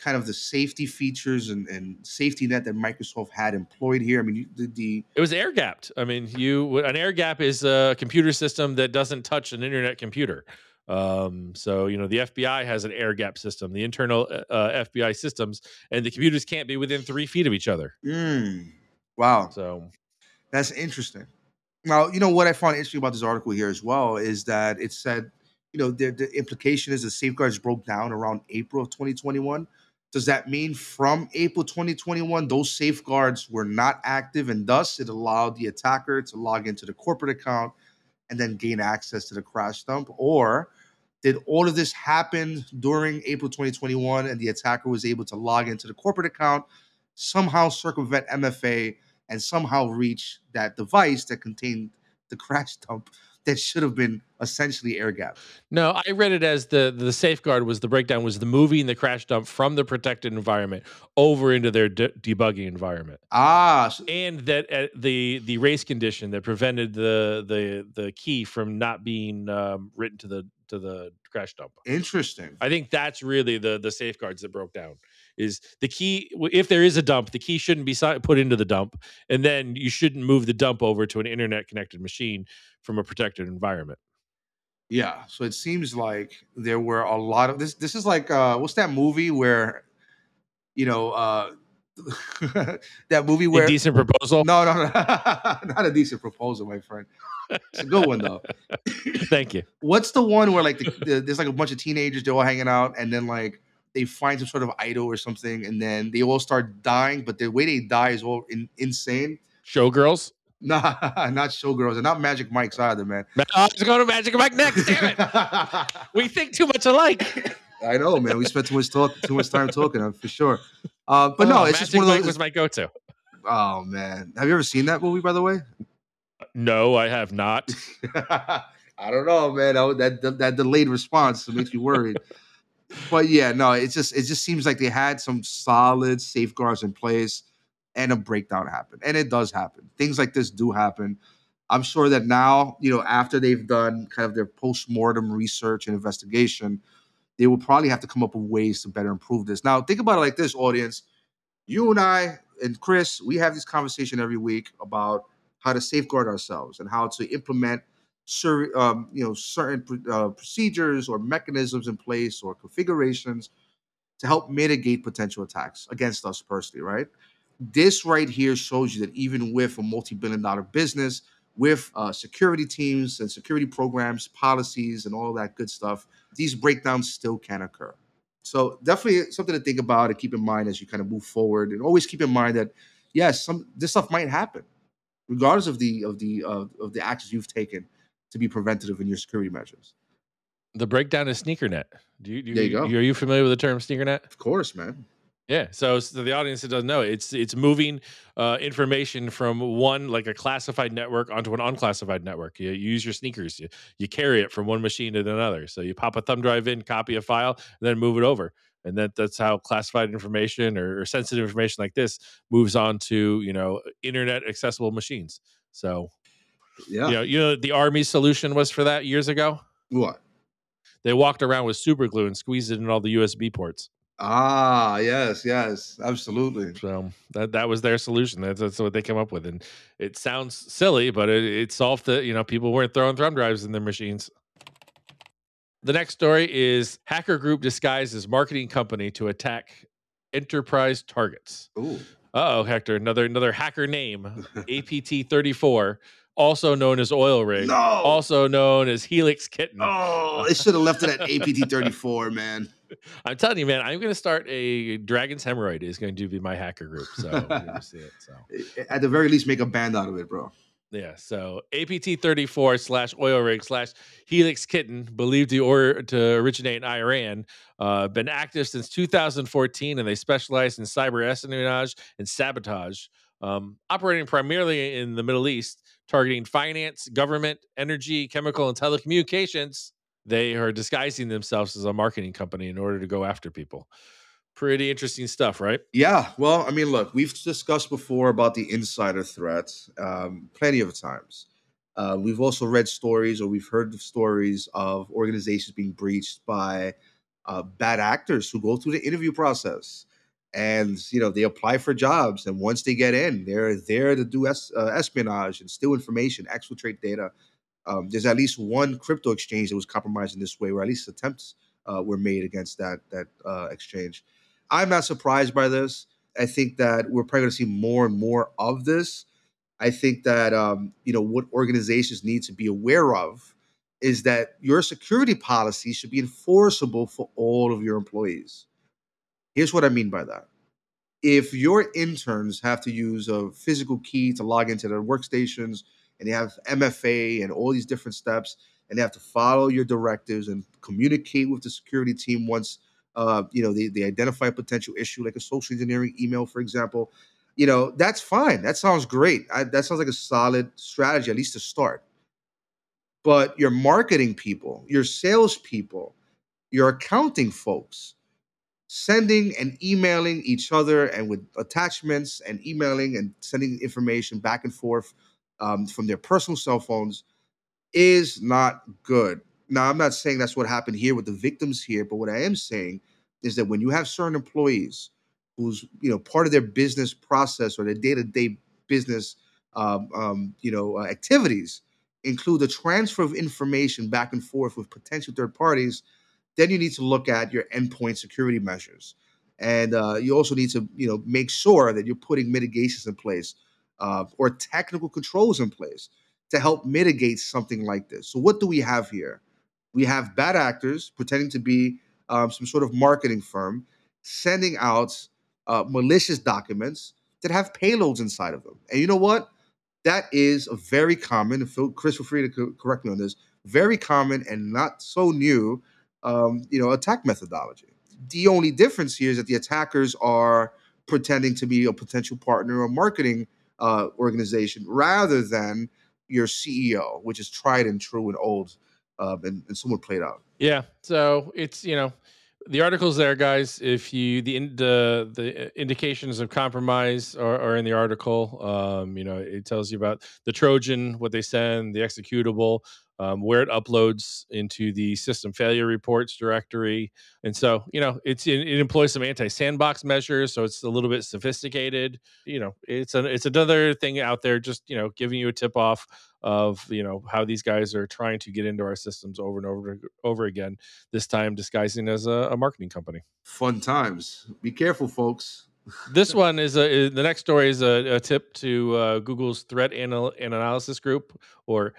kind of the safety features and, and safety net that Microsoft had employed here. I mean, the, the it was air gapped. I mean, you an air gap is a computer system that doesn't touch an internet computer. Um, so you know the FBI has an air gap system, the internal uh, uh FBI systems, and the computers can't be within three feet of each other. Mm, wow. So that's interesting. Now, you know what I found interesting about this article here as well is that it said, you know, the, the implication is the safeguards broke down around April of 2021. Does that mean from April 2021, those safeguards were not active and thus it allowed the attacker to log into the corporate account and then gain access to the crash dump? Or did all of this happen during April 2021 and the attacker was able to log into the corporate account, somehow circumvent MFA, and somehow reach that device that contained the crash dump that should have been essentially air gap. No, I read it as the the safeguard was the breakdown was the moving the crash dump from the protected environment over into their de- debugging environment. Ah, so- and that uh, the the race condition that prevented the the the key from not being um, written to the to the crash dump. Interesting. I think that's really the the safeguards that broke down. Is the key if there is a dump, the key shouldn't be put into the dump, and then you shouldn't move the dump over to an internet connected machine from a protected environment. Yeah, so it seems like there were a lot of this. This is like uh, what's that movie where, you know, uh, that movie where decent proposal. No, no, no, not a decent proposal, my friend. It's a good one though. Thank you. What's the one where like the, the, there's like a bunch of teenagers they're all hanging out and then like they find some sort of idol or something and then they all start dying, but the way they die is all in, insane. Showgirls. Nah, not showgirls and not Magic Mike's either, man. I was going to Magic Mike next. Damn it, we think too much alike. I know, man. We spent too much talk, too much time talking, uh, for sure. Uh, but oh, no, it's Magic just one of those. Mike was my go-to. Oh man, have you ever seen that movie? By the way, No, I have not. I don't know, man. Oh, that, that that delayed response makes me worried. but yeah, no, it just it just seems like they had some solid safeguards in place, and a breakdown happened, and it does happen. Things like this do happen. I'm sure that now, you know, after they've done kind of their post mortem research and investigation, they will probably have to come up with ways to better improve this. Now, think about it like this, audience. You and I and Chris, we have this conversation every week about how to safeguard ourselves and how to implement cer- um, you know certain uh, procedures or mechanisms in place or configurations to help mitigate potential attacks against us personally, right? This right here shows you that even with a multi-billion dollar business, with uh, security teams and security programs, policies, and all that good stuff, these breakdowns still can occur. So definitely something to think about and keep in mind as you kind of move forward, and always keep in mind that yes, some this stuff might happen, regardless of the of the uh, of the actions you've taken to be preventative in your security measures. The breakdown is SneakerNet. Do you, do There you go. Are you familiar with the term SneakerNet? Of course, man. Yeah. So, so the audience that doesn't know, it's it's moving uh, information from one like a classified network onto an unclassified network. You, use your sneakers. You you carry it from one machine to another. So you pop a thumb drive in, copy a file, and then move it over. And that that's how classified information or, or sensitive information like this moves on to you know internet accessible machines. So Yeah. you know you know the army solution was for that years ago. What? They walked around with super glue and squeezed it in all the USB ports. Ah, yes, yes, absolutely. So that that was their solution. That's, that's what they came up with, and it sounds silly, but it, it solved the. You know, people weren't throwing thumb drives in their machines. The next story is hacker group disguised as marketing company to attack enterprise targets. Ooh. Oh, Hector, another another hacker name, APT thirty four, also known as Oil Rig, No. also known as Helix Kitten. Oh, they should have left it at APT 34, man. I'm telling you, man, I'm going to start a Dragon's Hemorrhoid is going to be my hacker group. So see it. So. At the very least, make a band out of it, bro. Yeah, so APT 34 slash oil rig slash Helix Kitten, believed to, or, to originate in Iran, uh, been active since 2014, and they specialize in cyber espionage and sabotage, um, operating primarily in the Middle East, targeting finance, government, energy, chemical, and telecommunications. They are disguising themselves as a marketing company in order to go after people. Pretty interesting stuff, right? Yeah, well, I mean, look, we've discussed before about the insider threat um, plenty of times. Uh, we've also read stories or we've heard of stories of organizations being breached by uh, bad actors who go through the interview process and you know they apply for jobs and once they get in they're there to do es- uh, espionage and steal information exfiltrate data um, there's at least one crypto exchange that was compromised in this way or at least attempts uh, were made against that that uh, exchange i'm not surprised by this. I think that we're probably going to see more and more of this. I think that um, you know what organizations need to be aware of is that your security policy should be enforceable for all of your employees. Here's what I mean by that. If your interns have to use a physical key to log into their workstations and they have MFA and all these different steps, and they have to follow your directives and communicate with the security team once uh, you know they, they identify a potential issue like a social engineering email, for example, you know, that's fine. That sounds great. I, that sounds like a solid strategy, at least to start. But your marketing people, your sales people, your accounting folks, sending and emailing each other and with attachments and emailing and sending information back and forth um, from their personal cell phones is not good. Now, I'm not saying that's what happened here with the victims here, but what I am saying is that when you have certain employees who's you know part of their business process or their day-to-day business um, um, you know uh, activities include the transfer of information back and forth with potential third parties then you need to look at your endpoint security measures. And uh, you also need to you know make sure that you're putting mitigations in place uh, or technical controls in place to help mitigate something like this. So what do we have here we have bad actors pretending to be um, some sort of marketing firm sending out uh, malicious documents that have payloads inside of them and you know what that is a very common and feel, chris feel free to co- correct me on this very common and not so new um, you know, attack methodology. The only difference here is that the attackers are pretending to be a potential partner or marketing uh, organization rather than your CEO, which is tried and true and old, um, and, and somewhat played out. Yeah. So it's you know the article's there, guys. If you the the the indications of compromise are, are in the article. Um, you know, it tells you about the Trojan, what they send, the executable, um, where it uploads into the system failure reports directory, and so you know it's it, it employs some anti sandbox measures, so it's a little bit sophisticated. You know, it's an it's another thing out there, just you know, giving you a tip off of you know how these guys are trying to get into our systems over and over over again this time disguising as a, a marketing company Fun times. Be careful, folks. this one is a is- the next story is a, a tip to uh, google's threat anal- and analysis group or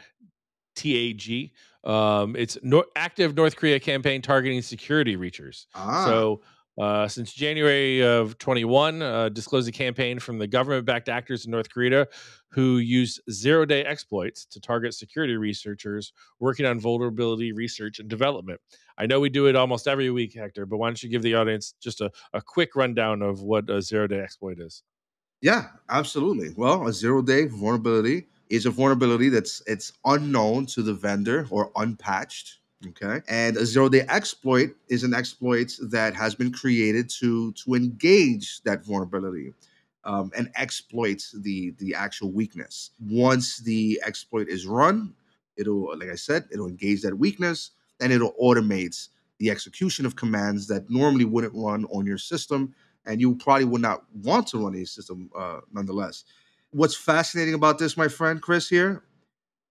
tag um, it's no- active north korea campaign targeting security reachers Ah, so uh, since January of 21, uh, disclosed a campaign from the government-backed actors in North Korea who use zero-day exploits to target security researchers working on vulnerability research and development. I know we do it almost every week, Hector, but why don't you give the audience just a, a quick rundown of what a zero-day exploit is? yeah, absolutely. Well, a zero day vulnerability is a vulnerability that's it's unknown to the vendor or unpatched. Okay, and a zero day exploit is an exploit that has been created to to engage that vulnerability um, and exploit the the actual weakness. Once the exploit is run, it'll like I said, it'll engage that weakness and it'll automate the execution of commands that normally wouldn't run on your system and you probably would not want to run a system uh, nonetheless. What's fascinating about this, my friend Chris, here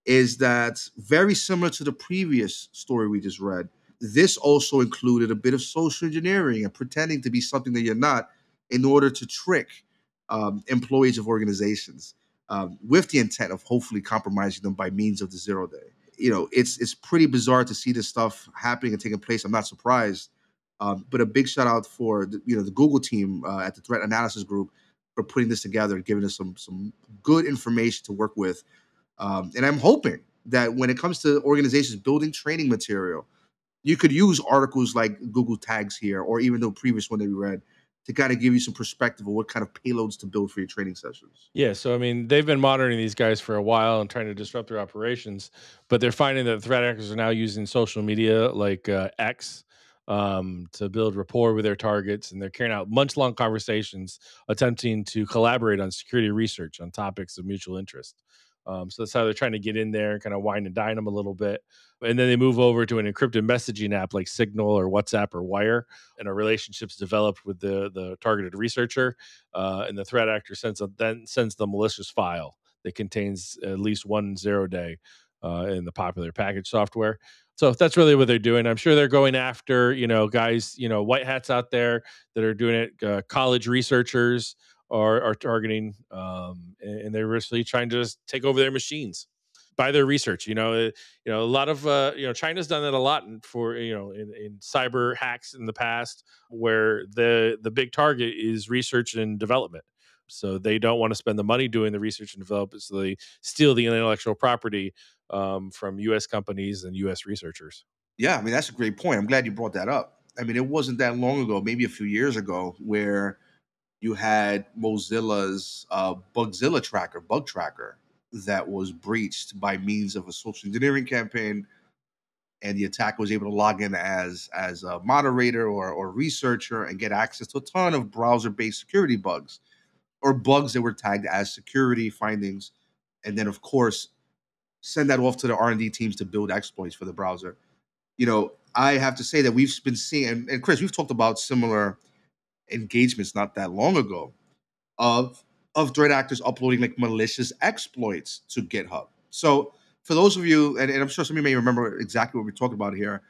is that very similar to the previous story we just read, this also included a bit of social engineering and pretending to be something that you're not in order to trick um, employees of organizations um, with the intent of hopefully compromising them by means of the zero day. You know, it's it's pretty bizarre to see this stuff happening and taking place. I'm not surprised, um, but a big shout out for the, you know the Google team uh, at the Threat Analysis Group for putting this together and giving us some some good information to work with. Um, and I'm hoping that when it comes to organizations building training material, you could use articles like Google Tags here, or even the previous one that we read, to kind of give you some perspective of what kind of payloads to build for your training sessions. Yeah, so I mean, they've been monitoring these guys for a while and trying to disrupt their operations, but they're finding that threat actors are now using social media like uh, X um, to build rapport with their targets, and they're carrying out months-long conversations, attempting to collaborate on security research on topics of mutual interest. Um, so that's how they're trying to get in there and kind of wine and dine them a little bit. And then they move over to an encrypted messaging app like Signal or WhatsApp or Wire, and a relationship's developed with the the targeted researcher. Uh, and the threat actor sends a, then sends the malicious file that contains at least one zero day uh, in the popular package software. So that's really what they're doing. I'm sure they're going after you know guys, you know, white hats out there that are doing it, uh, college researchers are, are targeting, um, and, they're really trying to just take over their machines by their research. You know, uh, you know, a lot of uh, you know, China's done that a lot for you know in, in cyber hacks in the past, where the the big target is research and development. So they don't want to spend the money doing the research and development, so they steal the intellectual property um, from U.S. companies and U.S. researchers. Yeah, I mean that's a great point. I'm glad you brought that up. I mean, it wasn't that long ago, maybe a few years ago, where you had Mozilla's uh, Bugzilla tracker, bug tracker, that was breached by means of a social engineering campaign, and the attacker was able to log in as as a moderator or, or researcher and get access to a ton of browser-based security bugs or bugs that were tagged as security findings, and then of course send that off to the R&D teams to build exploits for the browser. You know, I have to say that we've been seeing, and, and Chris, we've talked about similar engagements not that long ago of of threat actors uploading like malicious exploits to GitHub. So for those of you, and, and I'm sure some of you may remember exactly what we're talking about here,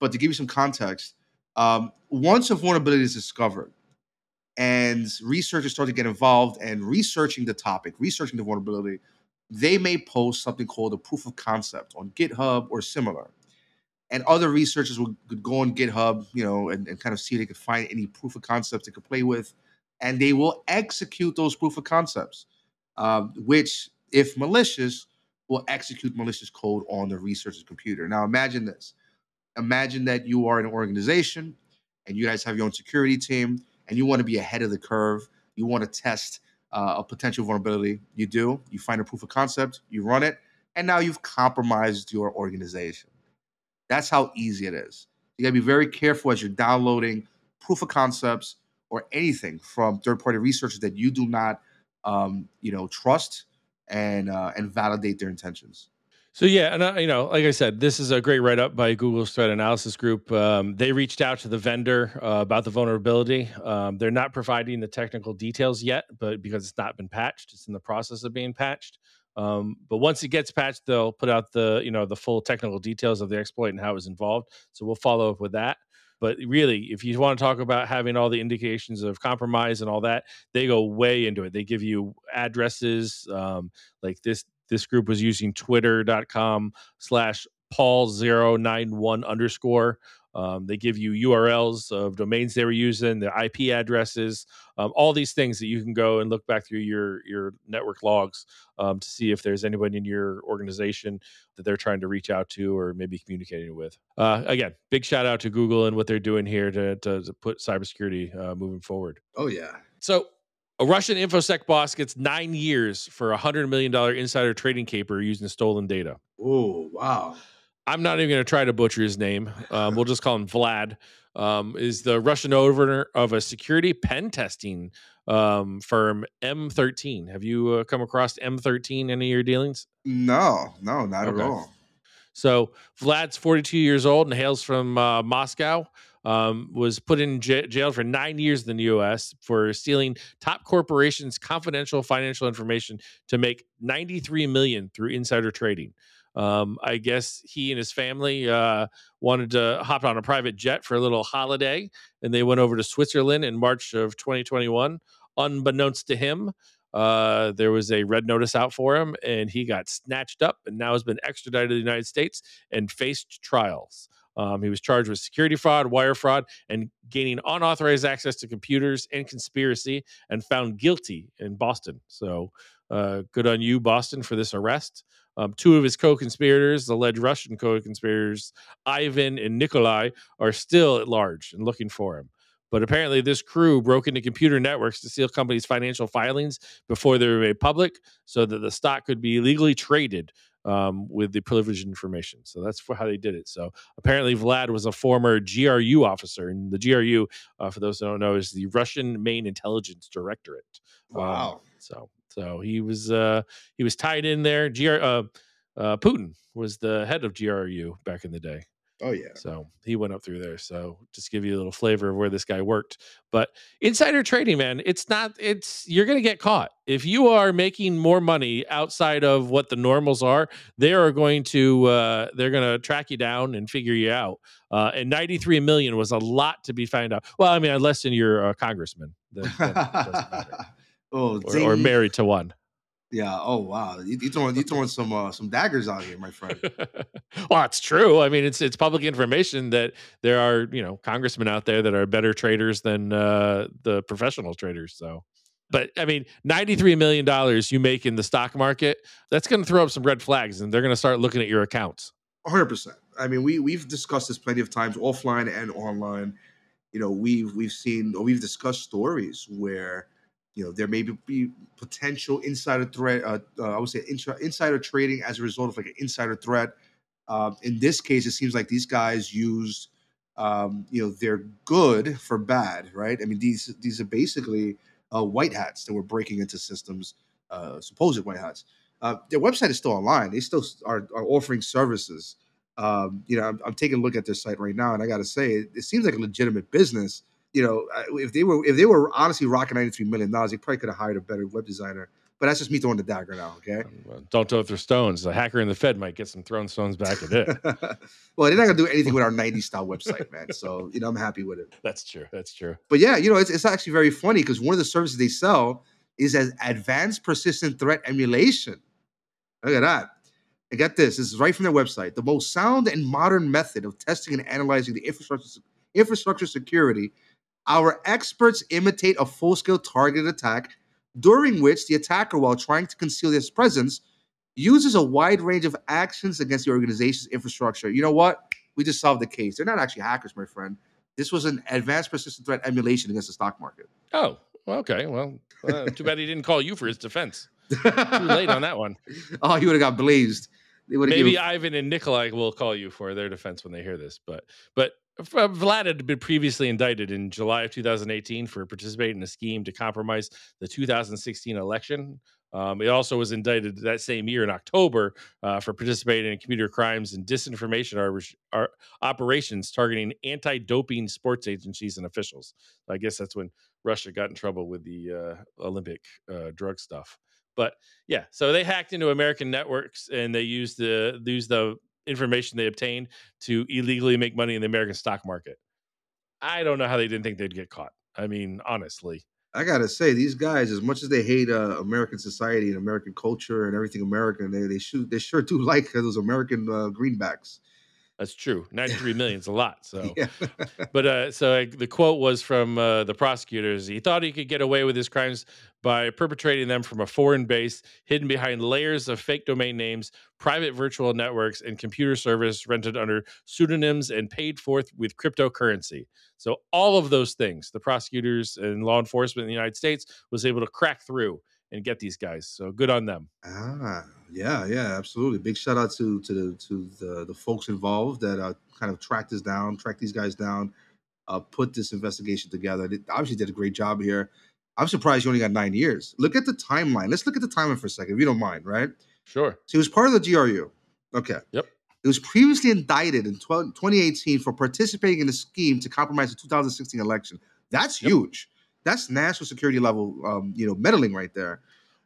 but to give you some context, um, once a vulnerability is discovered and researchers start to get involved and researching the topic, researching the vulnerability, they may post something called a proof of concept on GitHub or similar. And other researchers would, go on GitHub, you know, and, and kind of see if they could find any proof of concepts they could play with, and they will execute those proof of concepts, um, which, if malicious, will execute malicious code on the researcher's computer. Now, imagine this: imagine that you are an organization, and you guys have your own security team, and you want to be ahead of the curve. You want to test uh, a potential vulnerability. You do. You find a proof of concept. You run it, and now you've compromised your organization. That's how easy it is. You got to be very careful as you're downloading proof of concepts or anything from third-party researchers that you do not, um, you know, trust and uh, and validate their intentions. So yeah, and uh, you know, like I said, this is a great write up by Google's threat analysis group. Um, they reached out to the vendor uh, about the vulnerability. Um, they're not providing the technical details yet, but because it's not been patched, it's in the process of being patched. Um, but once it gets patched, they'll put out the you know the full technical details of the exploit and how it was involved. So we'll follow up with that. But really, if you want to talk about having all the indications of compromise and all that, they go way into it. They give you addresses, um, like this this group was using twitter.com slash paul091 underscore. Um, they give you URLs of domains they were using, the IP addresses, um, all these things that you can go and look back through your your network logs um, to see if there's anybody in your organization that they're trying to reach out to or maybe communicating with. Uh, again, big shout out to Google and what they're doing here to, to, to put cybersecurity uh, moving forward. Oh yeah. So a Russian infosec boss gets nine years for a hundred million dollar insider trading caper using stolen data. Oh wow. I'm not even going to try to butcher his name. Um, we'll just call him Vlad. Um, is the Russian owner of a security pen testing um, firm M13. Have you uh, come across M13 in any of your dealings? No, no, not Okay. at all. So Vlad's 42 years old and hails from uh, Moscow. Um, was put in j- jail for nine years in the U.S. for stealing top corporations' confidential financial information to make 93 million through insider trading. Um, I guess he and his family uh, wanted to hop on a private jet for a little holiday, and they went over to Switzerland in March of 2021. Unbeknownst to him, uh, there was a red notice out for him, and he got snatched up and now has been extradited to the United States and faced trials. Um, he was charged with security fraud, wire fraud, and gaining unauthorized access to computers and conspiracy, and found guilty in Boston. So, uh, good on you, Boston, for this arrest. Um, two of his co-conspirators, alleged Russian co-conspirators, Ivan and Nikolai, are still at large and looking for him. But apparently, this crew broke into computer networks to steal companies' financial filings before they were made public, so that the stock could be legally traded um, with the privileged information. So that's for how they did it. So apparently, Vlad was a former GRU officer, and the GRU, uh, for those who don't know, is the Russian Main Intelligence Directorate. Um, Wow. so so he was uh, he was tied in there. GR, uh, uh, Putin was the head of GRU back in the day. Oh yeah. So he went up through there. So just give you a little flavor of where this guy worked. But insider trading, man, it's not, it's, you're going to get caught. If you are making more money outside of what the normals are, they are going to, uh, they're going to track you down and figure you out. Uh, and 93 million was a lot to be found out. Well, I mean, unless you're a congressman then, then it doesn't matter. oh, or, or married to one. Yeah. Oh wow. You, you throwing you throwing some uh, some daggers out here, my friend. well, it's true. I mean, it's it's public information that there are you know congressmen out there that are better traders than uh, the professional traders. So, but I mean, ninety three million dollars you make in the stock market, that's going to throw up some red flags, and they're going to start looking at your accounts. hundred percent. I mean, we we've discussed this plenty of times, offline and online. You know, we've we've seen or we've discussed stories where you know there may be- potential insider threat. Uh, uh, I would say intra- insider trading as a result of like an insider threat. Um, in this case, it seems like these guys used, um, you know, they're good for bad, right? I mean, these these are basically uh, white hats that were breaking into systems, uh, supposed white hats. Uh, their website is still online. They still are, are offering services um, you know, I'm, I'm taking a look at their site right now, and I got to say, it, it seems like a legitimate business. You know, if they were if they were honestly rocking 93 million dollars, they probably could have hired a better web designer. But that's just me throwing the dagger now. Okay. Um, well, Don't throw their stones. The hacker and the Fed might get some thrown stones back at it. well, they're not gonna do anything with our 90s style website, man. So you know, I'm happy with it. That's true. That's true. But yeah, you know, it's, it's actually very funny because one of the services they sell is as advanced persistent threat emulation. Look at that. And get this, this is right from their website. The most sound and modern method of testing and analyzing the infrastructure infrastructure security. Our experts imitate a full-scale targeted attack during which the attacker, while trying to conceal his presence, uses a wide range of actions against the organization's infrastructure. You know what? We just solved the case. They're not actually hackers, my friend. This was an advanced persistent threat emulation against the stock market. Oh, okay. Well, uh, too bad he didn't call you for his defense. Too late on that one. Oh, he would have got blazed. Maybe given, Ivan and Nikolai will call you for their defense when they hear this, but but Vlad had been previously indicted in July of 2018 for participating in a scheme to compromise the 2016 election. Um, it also was indicted that same year in October uh, for participating in computer crimes and disinformation ar- ar- operations targeting anti-doping sports agencies and officials. I guess that's when Russia got in trouble with the uh, Olympic uh, drug stuff. But yeah, so they hacked into American networks and they used the used the information they obtained to illegally make money in the American stock market. I don't know how they didn't think they'd get caught. I mean, honestly. I gotta say, these guys, as much as they hate uh, American society and American culture and everything American, they they shoot they sure do like those American uh, greenbacks. That's true. 93 million is a lot. So, Yeah. but uh, so uh, the quote was from uh, the prosecutors. He thought he could get away with his crimes by perpetrating them from a foreign base, hidden behind layers of fake domain names, private virtual networks, and computer service rented under pseudonyms and paid forth with cryptocurrency. So, all of those things, the prosecutors and law enforcement in the United States was able to crack through and get these guys. So, good on them. Ah, yeah, yeah, absolutely. Big shout out to to the to the the folks involved that uh, kind of tracked this down, tracked these guys down, uh, put this investigation together. They obviously did a great job here. I'm surprised you only got nine years. Look at the timeline. Let's look at the timeline for a second, if you don't mind, right? Sure. So he was part of the GRU. Okay. Yep. He was previously indicted in 12, 2018 for participating in a scheme to compromise the 2016 election. That's huge. That's national security level, um, you know, meddling right there.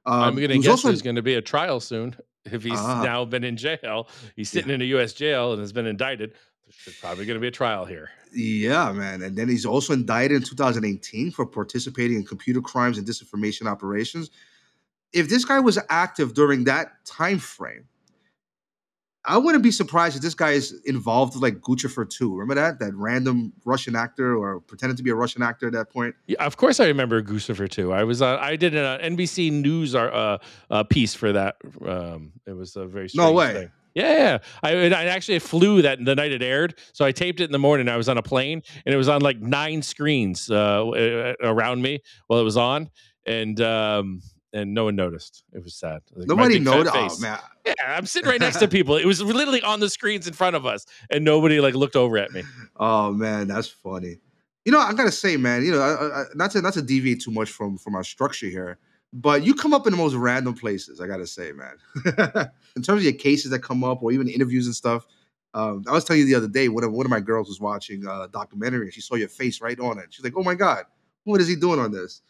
Um, I'm going to guess also- there's going to be a trial soon. If he's Ah. now been in jail, he's sitting in a U.S. jail and has been indicted. There's probably going to be a trial here. Yeah, man. And then he's also indicted in 2018 for participating in computer crimes and disinformation operations. If this guy was active during that time frame, I wouldn't be surprised if this guy is involved with like Guccifer 2. Remember that? That random Russian actor or pretended to be a Russian actor at that point? Yeah, of course I remember Guccifer 2. I was on. I did an NBC News uh, uh, piece for that. Um, it was a very No way. thing. Yeah, yeah. I, I actually flew that the night it aired, so I taped it in the morning. I was on a plane, and it was on like nine screens uh, uh, around me while it was on, and um, and no one noticed. It was sad. Like, Nobody noticed. Oh, man. Yeah, I'm sitting right next to people. It was literally on the screens in front of us, and nobody like looked over at me. Oh man, that's funny. You know, I gotta say, man. You know, I, I, not to not to deviate too much from from our structure here, but you come up in the most random places. I gotta say, man. in terms of your cases that come up, or even interviews and stuff. Um, I was telling you the other day, one of one of my girls was watching a documentary, and she saw your face right on it. She's like, "Oh my god, what is he doing on this?"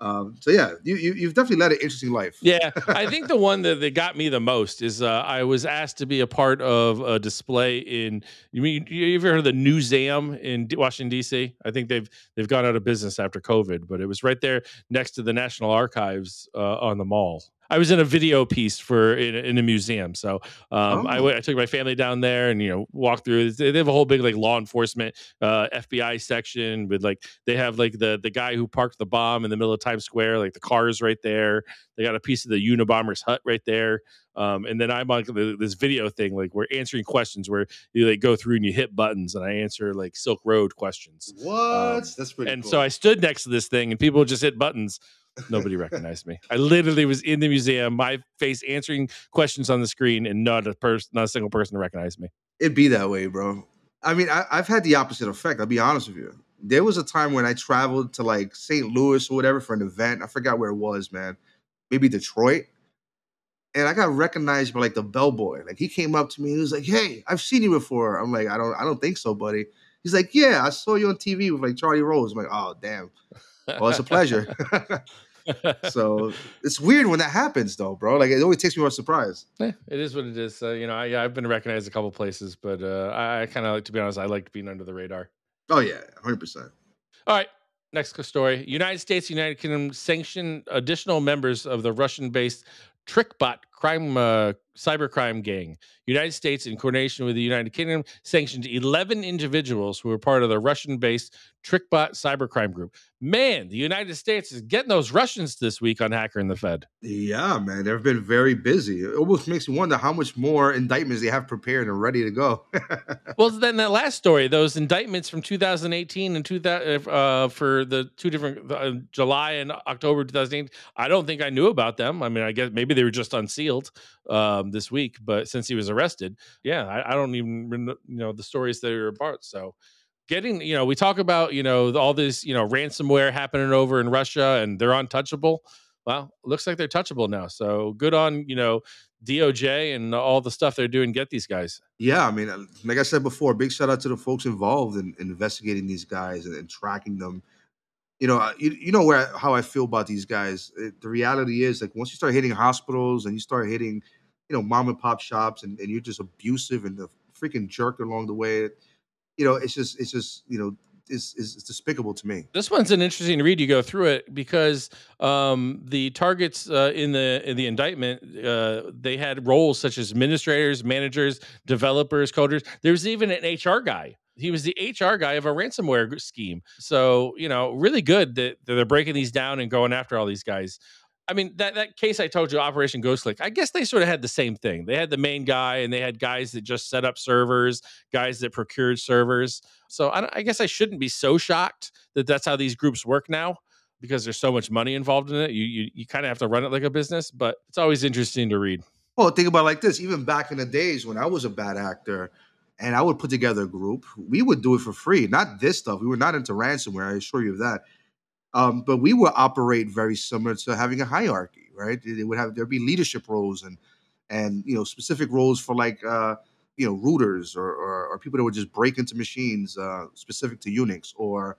Um, so yeah, you, you you've definitely led an interesting life. Yeah, I think the one that, that got me the most is uh, I was asked to be a part of a display in. You mean you ever heard of the Newseum in D- Washington D.C.? I think they've they've gone out of business after COVID, but it was right there next to the National Archives uh, on the mall. I was in a video piece for in, in a museum, so um, I Oh. went- I took my family down there and you know walked through. They have a whole big like law enforcement uh, FBI section with like they have like the the guy who parked the bomb in the middle of Times Square, like the cars right there. They got a piece of the Unabomber's hut right there. Um, and then I'm on the- this video thing, like we're answering questions where you like go through and you hit buttons, and I answer like Silk Road questions. What? Um, that's pretty. and cool. so I stood next to this thing, and people just hit buttons. Nobody recognized me. I literally was in the museum, my face answering questions on the screen, and not a person, not a single person recognized me. It'd be that way, bro. I mean, I, I've had the opposite effect. I'll be honest with you. There was a time when I traveled to like St. Louis or whatever for an event. I forgot where it was, man. Maybe Detroit. And I got recognized by like the bellboy. Like he came up to me and he was like, "Hey, I've seen you before." I'm like, "I don't, I don't think so, buddy." He's like, "Yeah, I saw you on TV with like Charlie Rose." I'm like, "Oh, damn." Well, it's a pleasure. so it's weird when that happens, though, bro. Like it always takes me by surprise. Yeah, it is what it is. Uh, you know, I, I've been recognized a couple places, but uh, I, I kind of like to be honest. I like being under the radar. Oh yeah, hundred percent. All right. Next story. United States, United Kingdom sanction additional members of the Russian based TrickBot crime, uh, cybercrime gang. United States, in coordination with the United Kingdom, sanctioned 11 individuals who were part of the Russian based TrickBot cybercrime group. Man, the United States is getting those Russians this week on Hacker and the Fed. Yeah, man, they've been very busy. It almost makes me wonder how much more indictments they have prepared and ready to go. Well, then that last story, those indictments from 2018 and 2000 uh, for the two different uh, July and October 2018. I don't think I knew about them. I mean, I guess maybe they were just unsealed. Um, this week, but since he was arrested, yeah, I, I don't even you know the stories that are about. So getting you know we talk about you know all this you know ransomware happening over in Russia and they're untouchable. Well, looks like they're touchable now. So good on you know DOJ and all the stuff they're doing. Get these guys. Yeah, I mean, like I said before, big shout out to the folks involved in, in investigating these guys and, and, tracking them. You know, you, you know where how I feel about these guys. It, the reality is, like, once you start hitting hospitals and you start hitting, you know, mom and pop shops, and, and you're just abusive and the freaking jerk along the way. You know, it's just, it's just, you know, is, is despicable to me. This one's an interesting read. You go through it because um, the targets uh, in the in the indictment uh, they had roles such as administrators, managers, developers, coders. There's even an HR guy. He was the HR guy of a ransomware scheme. So you know, really good that they're breaking these down and going after all these guys. I mean that that case I told you, Operation Ghost Ghostlick. I guess they sort of had the same thing. They had the main guy, and they had guys that just set up servers, guys that procured servers. So I, I guess I shouldn't be so shocked that that's how these groups work now, because there's so much money involved in it. You you, you kind of have to run it like a business, but it's always interesting to read. Well, think about like this. Even back in the days when I was a bad actor, and I would put together a group, we would do it for free. Not this stuff. We were not into ransomware. I assure you of that um, but we would operate very similar to having a hierarchy, right? It would have there'd be leadership roles and and you know specific roles for like uh, you know rooters or, or, or people that would just break into machines uh, specific to Unix or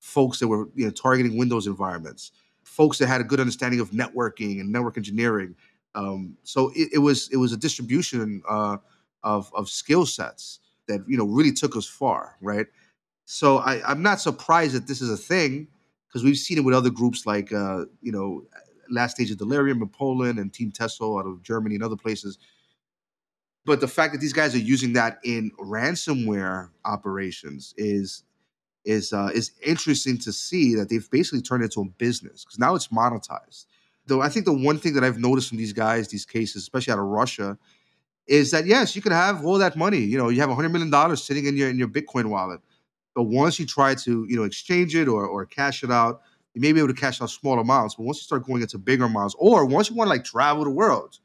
folks that were you know targeting Windows environments, folks that had a good understanding of networking and network engineering. Um, so it, it, was it was a distribution uh, of of skill sets that you know really took us far, right? So I, I'm not surprised that this is a thing because we've seen it with other groups like uh, you know Last Stage of Delirium in Poland and Team TESO out of Germany and other places. But the fact that these guys are using that in ransomware operations is is uh, is interesting to see that they've basically turned it into a business because now it's monetized. Though I think the one thing that I've noticed from these guys, these cases, especially out of Russia, is that yes, you can have all that money. You know, you have a hundred million dollars sitting in your in your Bitcoin wallet but once you try to, you know, exchange it or, or cash it out, you may be able to cash out small amounts. But once you start going into bigger amounts, or once you want to like travel the world,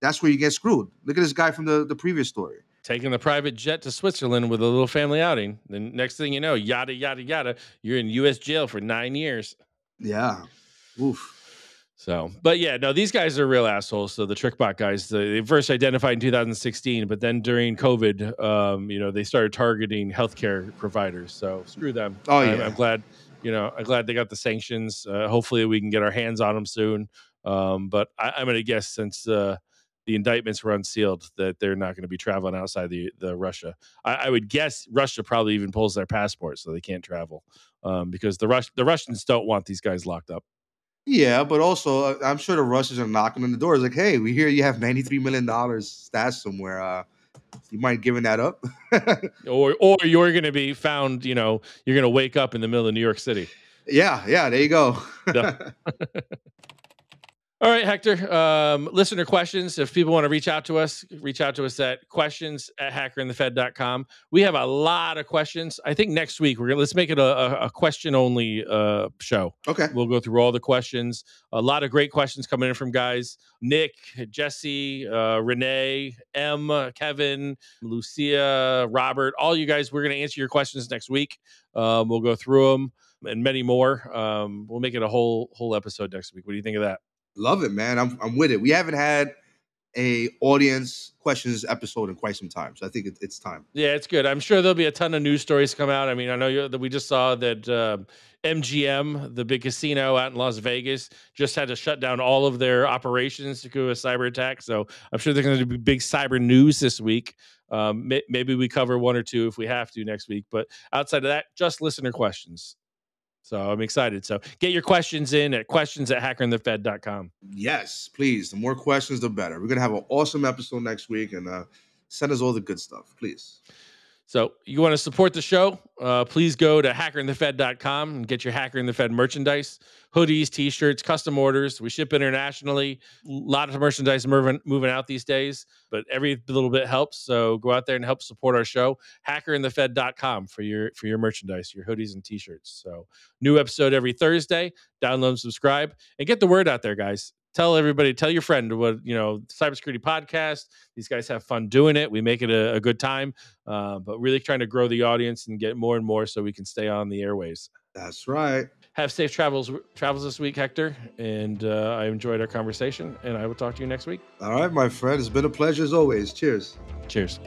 that's where you get screwed. Look at this guy from the, the previous story. Taking the private jet to Switzerland with a little family outing. Then next thing you know, yada yada yada, you're in U.S. jail for nine years. Yeah. Oof. So, but yeah, no, these guys are real assholes. So the TrickBot guys, they first identified in 2016, but then during COVID, um, you know, they started targeting healthcare providers. So screw them. Oh yeah, I'm, I'm glad, you know, I'm glad they got the sanctions. Uh, hopefully, we can get our hands on them soon. Um, but I, am going to guess since uh, the indictments were unsealed that they're not going to be traveling outside the the Russia. I, I, would guess Russia probably even pulls their passport so they can't travel um, because the Rus- the Russians don't want these guys locked up. Yeah, but also uh, I'm sure the Russians are knocking on the door. It's like, hey, we hear you have ninety three million dollars stashed somewhere. Uh, you mind giving that up? or or you're going to be found. You know, you're going to wake up in the middle of New York City. Yeah, yeah. There you go. All right, Hector. Um, listener questions. If people want to reach out to us, reach out to us at questions at hackerandthefed.com. We have a lot of questions. I think next week we're gonna let's make it a, a question only uh, show. Okay. We'll go through all the questions. A lot of great questions coming in from guys. Nick, Jesse, uh, Renee, M, Kevin, Lucia, Robert, all you guys, we're gonna answer your questions next week. Um, we'll go through them and many more. Um, we'll make it a whole whole episode next week. What do you think of that? Love it, man. I'm I'm with it. We haven't had a audience questions episode in quite some time, so I think it, it's time. Yeah, it's good. I'm sure there'll be a ton of news stories come out. I mean, I know that we just saw that uh, MGM, the big casino out in Las Vegas, just had to shut down all of their operations to a cyber attack. So I'm sure there's going to be big cyber news this week. Um, may- maybe we cover one or two if we have to next week. But outside of that, just listener questions. So I'm excited. So get your questions in at questions at hackerandthefed.com. Yes, please. The more questions, the better. We're going to have an awesome episode next week and uh, send us all the good stuff, please. So you want to support the show? Uh, please go to hackerandthefed.com and get your Hacker and the Fed merchandise, hoodies, t-shirts, custom orders. We ship internationally. A lot of merchandise moving moving out these days, but every little bit helps. So go out there and help support our show. Hackerandthefed.com for your for your merchandise, your hoodies and t-shirts. So new episode every Thursday. Download, subscribe, and get the word out there, guys tell everybody, tell your friend what you know, cybersecurity podcast. These guys have fun doing it. We make it a, a good time, uh, but really trying to grow the audience and get more and more so we can stay on the airways. That's right. Have safe travels travels this week, Hector. And uh, I enjoyed our conversation, and I will talk to you next week. All right, my friend. It's been a pleasure as always. Cheers. Cheers.